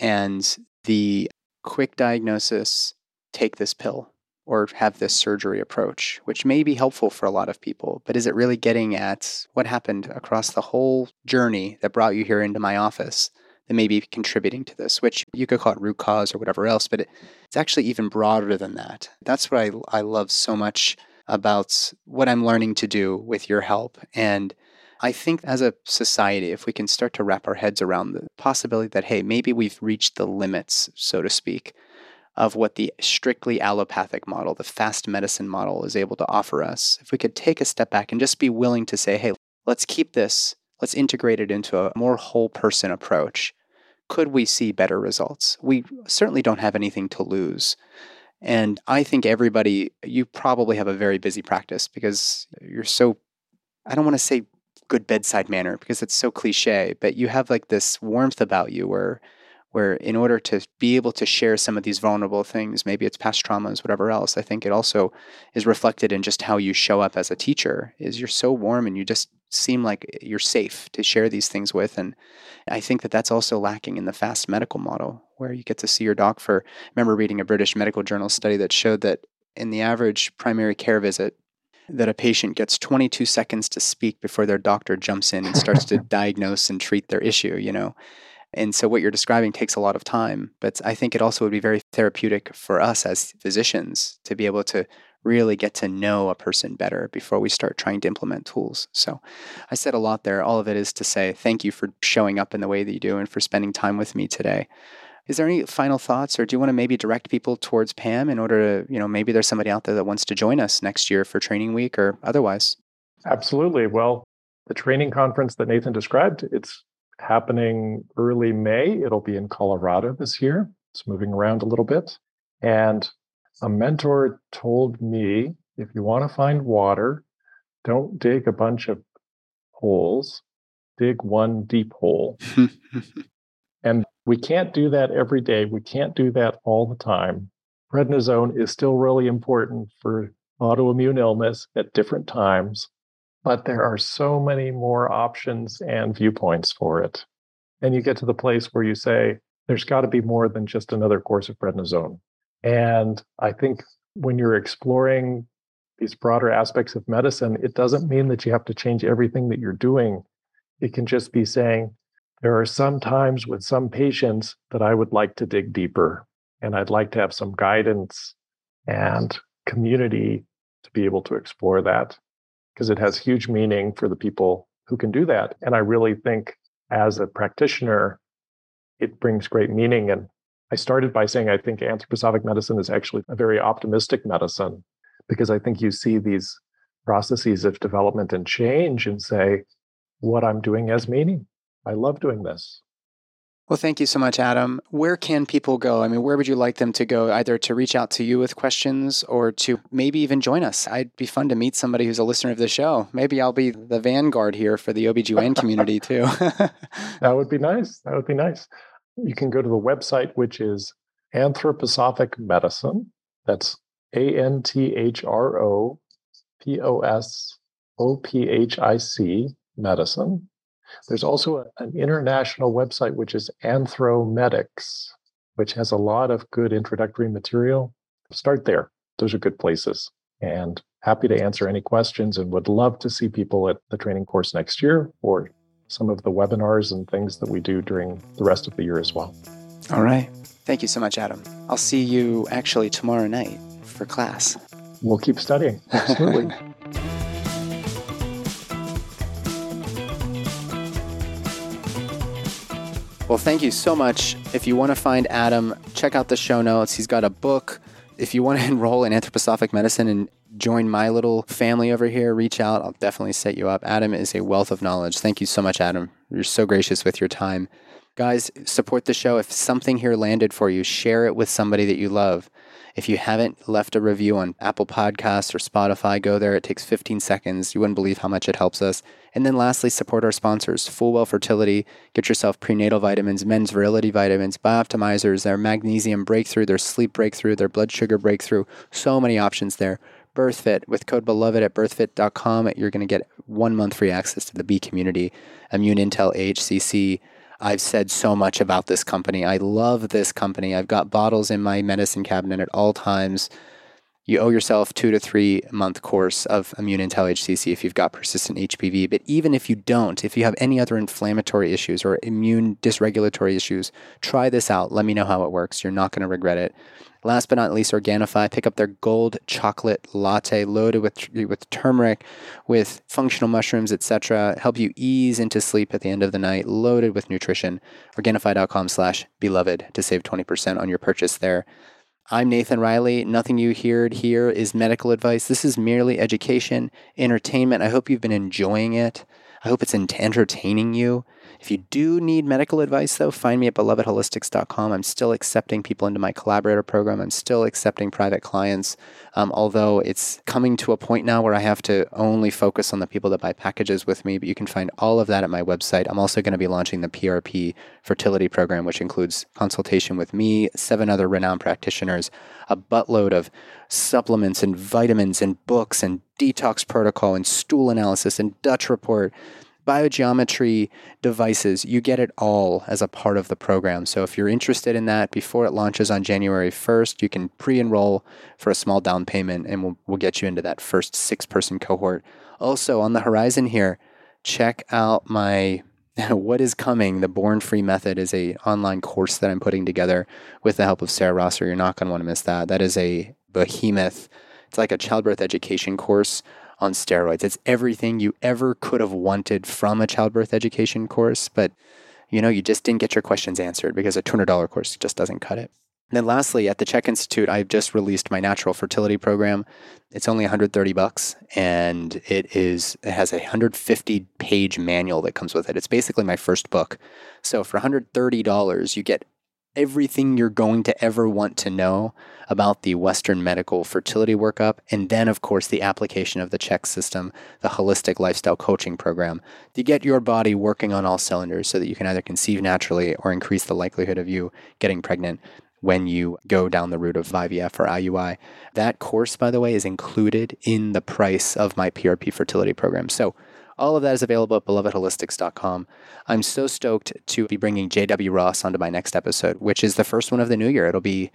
and the quick diagnosis, take this pill or have this surgery approach, which may be helpful for a lot of people. But is it really getting at what happened across the whole journey that brought you here into my office? that may be contributing to this, which you could call it root cause or whatever else, but it, it's actually even broader than that. That's what I, I love so much about what I'm learning to do with your help. And I think as a society, if we can start to wrap our heads around the possibility that, hey, maybe we've reached the limits, so to speak, of what the strictly allopathic model, the fast medicine model, is able to offer us, if we could take a step back and just be willing to say, hey, let's keep this let's integrate it into a more whole person approach. Could we see better results? We certainly don't have anything to lose. And I think everybody, you probably have a very busy practice because you're so, I don't want to say good bedside manner because it's so cliche, but you have like this warmth about you where where in order to be able to share some of these vulnerable things, maybe it's past traumas, whatever else, I think it also is reflected in just how you show up as a teacher. Is you're so warm and you just seem like you're safe to share these things with, and I think that that's also lacking in the fast medical model, where you get to see your doc for. I remember reading a British Medical Journal study that showed that in the average primary care visit, that a patient gets 22 seconds to speak before their doctor jumps in and starts to [laughs] diagnose and treat their issue. You know and so what you're describing takes a lot of time, but I think it also would be very therapeutic for us as physicians to be able to really get to know a person better before we start trying to implement tools. So I said a lot there. All of it is to say thank you for showing up in the way that you do and for spending time with me today. Is there any final thoughts or do you want to maybe direct people towards PAAM in order to, you know, maybe there's somebody out there that wants to join us next year for training week or otherwise? Absolutely. Well, the training conference that Nathan described, it's happening early May. It'll be in Colorado this year. It's moving around a little bit. And A mentor told me if you want to find water, don't dig a bunch of holes, dig one deep hole. [laughs] and we can't do that every day. We can't do that all the time. Prednisone is still really important for autoimmune illness at different times, but there are so many more options and viewpoints for it. And you get to the place where you say, there's got to be more than just another course of prednisone. And I think when you're exploring these broader aspects of medicine, it doesn't mean that you have to change everything that you're doing. It can just be saying, there are some times with some patients that I would like to dig deeper, and I'd like to have some guidance and community to be able to explore that because it has huge meaning for the people who can do that. And I really think as a practitioner, it brings great meaning. And I started by saying I think anthroposophic medicine is actually a very optimistic medicine because I think you see these processes of development and change and say, what I'm doing has meaning. I love doing this. Well, thank you so much, Adam. Where can people go? I mean, where would you like them to go, either to reach out to you with questions or to maybe even join us? I'd be fun to meet somebody who's a listener of the show. Maybe I'll be the vanguard here for the OBGYN community too. [laughs] that would be nice. That would be nice. You can go to the website, which is Anthroposophic Medicine. That's A N T H R O P O S O P H I C medicine. There's also a, an international website, which is Anthromedics, which has a lot of good introductory material. Start there. Those are good places. And happy to answer any questions and would love to see people at the training course next year or some of the webinars and things that we do during the rest of the year as well. All right. Thank you so much, Adam. I'll see you actually tomorrow night for class. We'll keep studying. Absolutely. [laughs] Well, thank you so much. If you want to find Adam, check out the show notes. He's got a book. If you want to [laughs] enroll in anthroposophic medicine and join my little family over here, reach out. I'll definitely set you up. Adam is a wealth of knowledge. Thank you so much, Adam. You're so gracious with your time. Guys, support the show. If something here landed for you, share it with somebody that you love. If you haven't left a review on Apple Podcasts or Spotify, go there. It takes 15 seconds. You wouldn't believe how much it helps us. And then lastly, support our sponsors, Fullwell Fertility. Get yourself prenatal vitamins, men's virility vitamins, bioptimizers, their magnesium breakthrough, their sleep breakthrough, their blood sugar breakthrough. So many options there. BirthFit with code beloved at birthfit.com. You're going to get one month free access to the B community, Immune Intel AHCC I've said so much about this company. I love this company. I've got bottles in my medicine cabinet at all times. You owe yourself two to three month course of Immune Intel AHCC if you've got persistent HPV. But even if you don't, if you have any other inflammatory issues or immune dysregulatory issues, try this out. Let me know how it works. You're not going to regret it. Last but not least, Organifi. Pick up their gold chocolate latte loaded with with turmeric, with functional mushrooms, etc. Help you ease into sleep at the end of the night, loaded with nutrition. Organifi.com slash beloved to save 20% on your purchase there. I'm Nathan Riley. Nothing you heard here is medical advice. This is merely education, entertainment. I hope you've been enjoying it. I hope it's entertaining you. If you do need medical advice, though, find me at belovedholistics.com. I'm still accepting people into my collaborator program. I'm still accepting private clients, um, although it's coming to a point now where I have to only focus on the people that buy packages with me. But you can find all of that at my website. I'm also going to be launching the PRP fertility program, which includes consultation with me, seven other renowned practitioners, a buttload of supplements and vitamins and books and detox protocol and stool analysis and Dutch report biogeometry devices, you get it all as a part of the program. So if you're interested in that before it launches on January 1st, you can pre enroll for a small down payment and we'll, we'll get you into that first six person cohort. Also, on the horizon here, check out my [laughs] what is coming the born free method is a online course that i'm putting together with the help of sarah rosser you're not going to want to miss that that is a behemoth it's like a childbirth education course on steroids. It's everything you ever could have wanted from a childbirth education course, but you know, you just didn't get your questions answered because a $200 course just doesn't cut it. And then lastly, at the CHEK Institute, I've just released my natural fertility program. It's only 130 bucks and it is it has a 150 page manual that comes with it. It's basically my first book. So for $130, you get everything you're going to ever want to know about the Western medical fertility workup, and then, of course, the application of the CHEK system, the holistic lifestyle coaching program, to get your body working on all cylinders so that you can either conceive naturally or increase the likelihood of you getting pregnant when you go down the route of IVF or IUI. That course, by the way, is included in the price of my PRP fertility program. So, all of that is available at belovedholistics.com. I'm so stoked to be bringing JW Ross onto my next episode, which is the first one of the new year. It'll be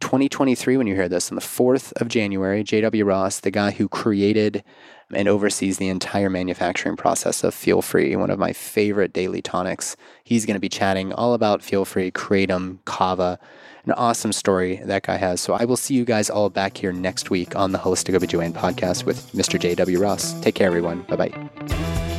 2023 when you hear this on the 4th of January. JW Ross, the guy who created and oversees the entire manufacturing process of Feel Free, one of my favorite daily tonics. He's going to be chatting all about Feel Free, Kratom, Kava, an awesome story that guy has. So I will see you guys all back here next week on the Holistic OBGYN podcast with Mr. J.W. Ross. Take care, everyone. Bye bye.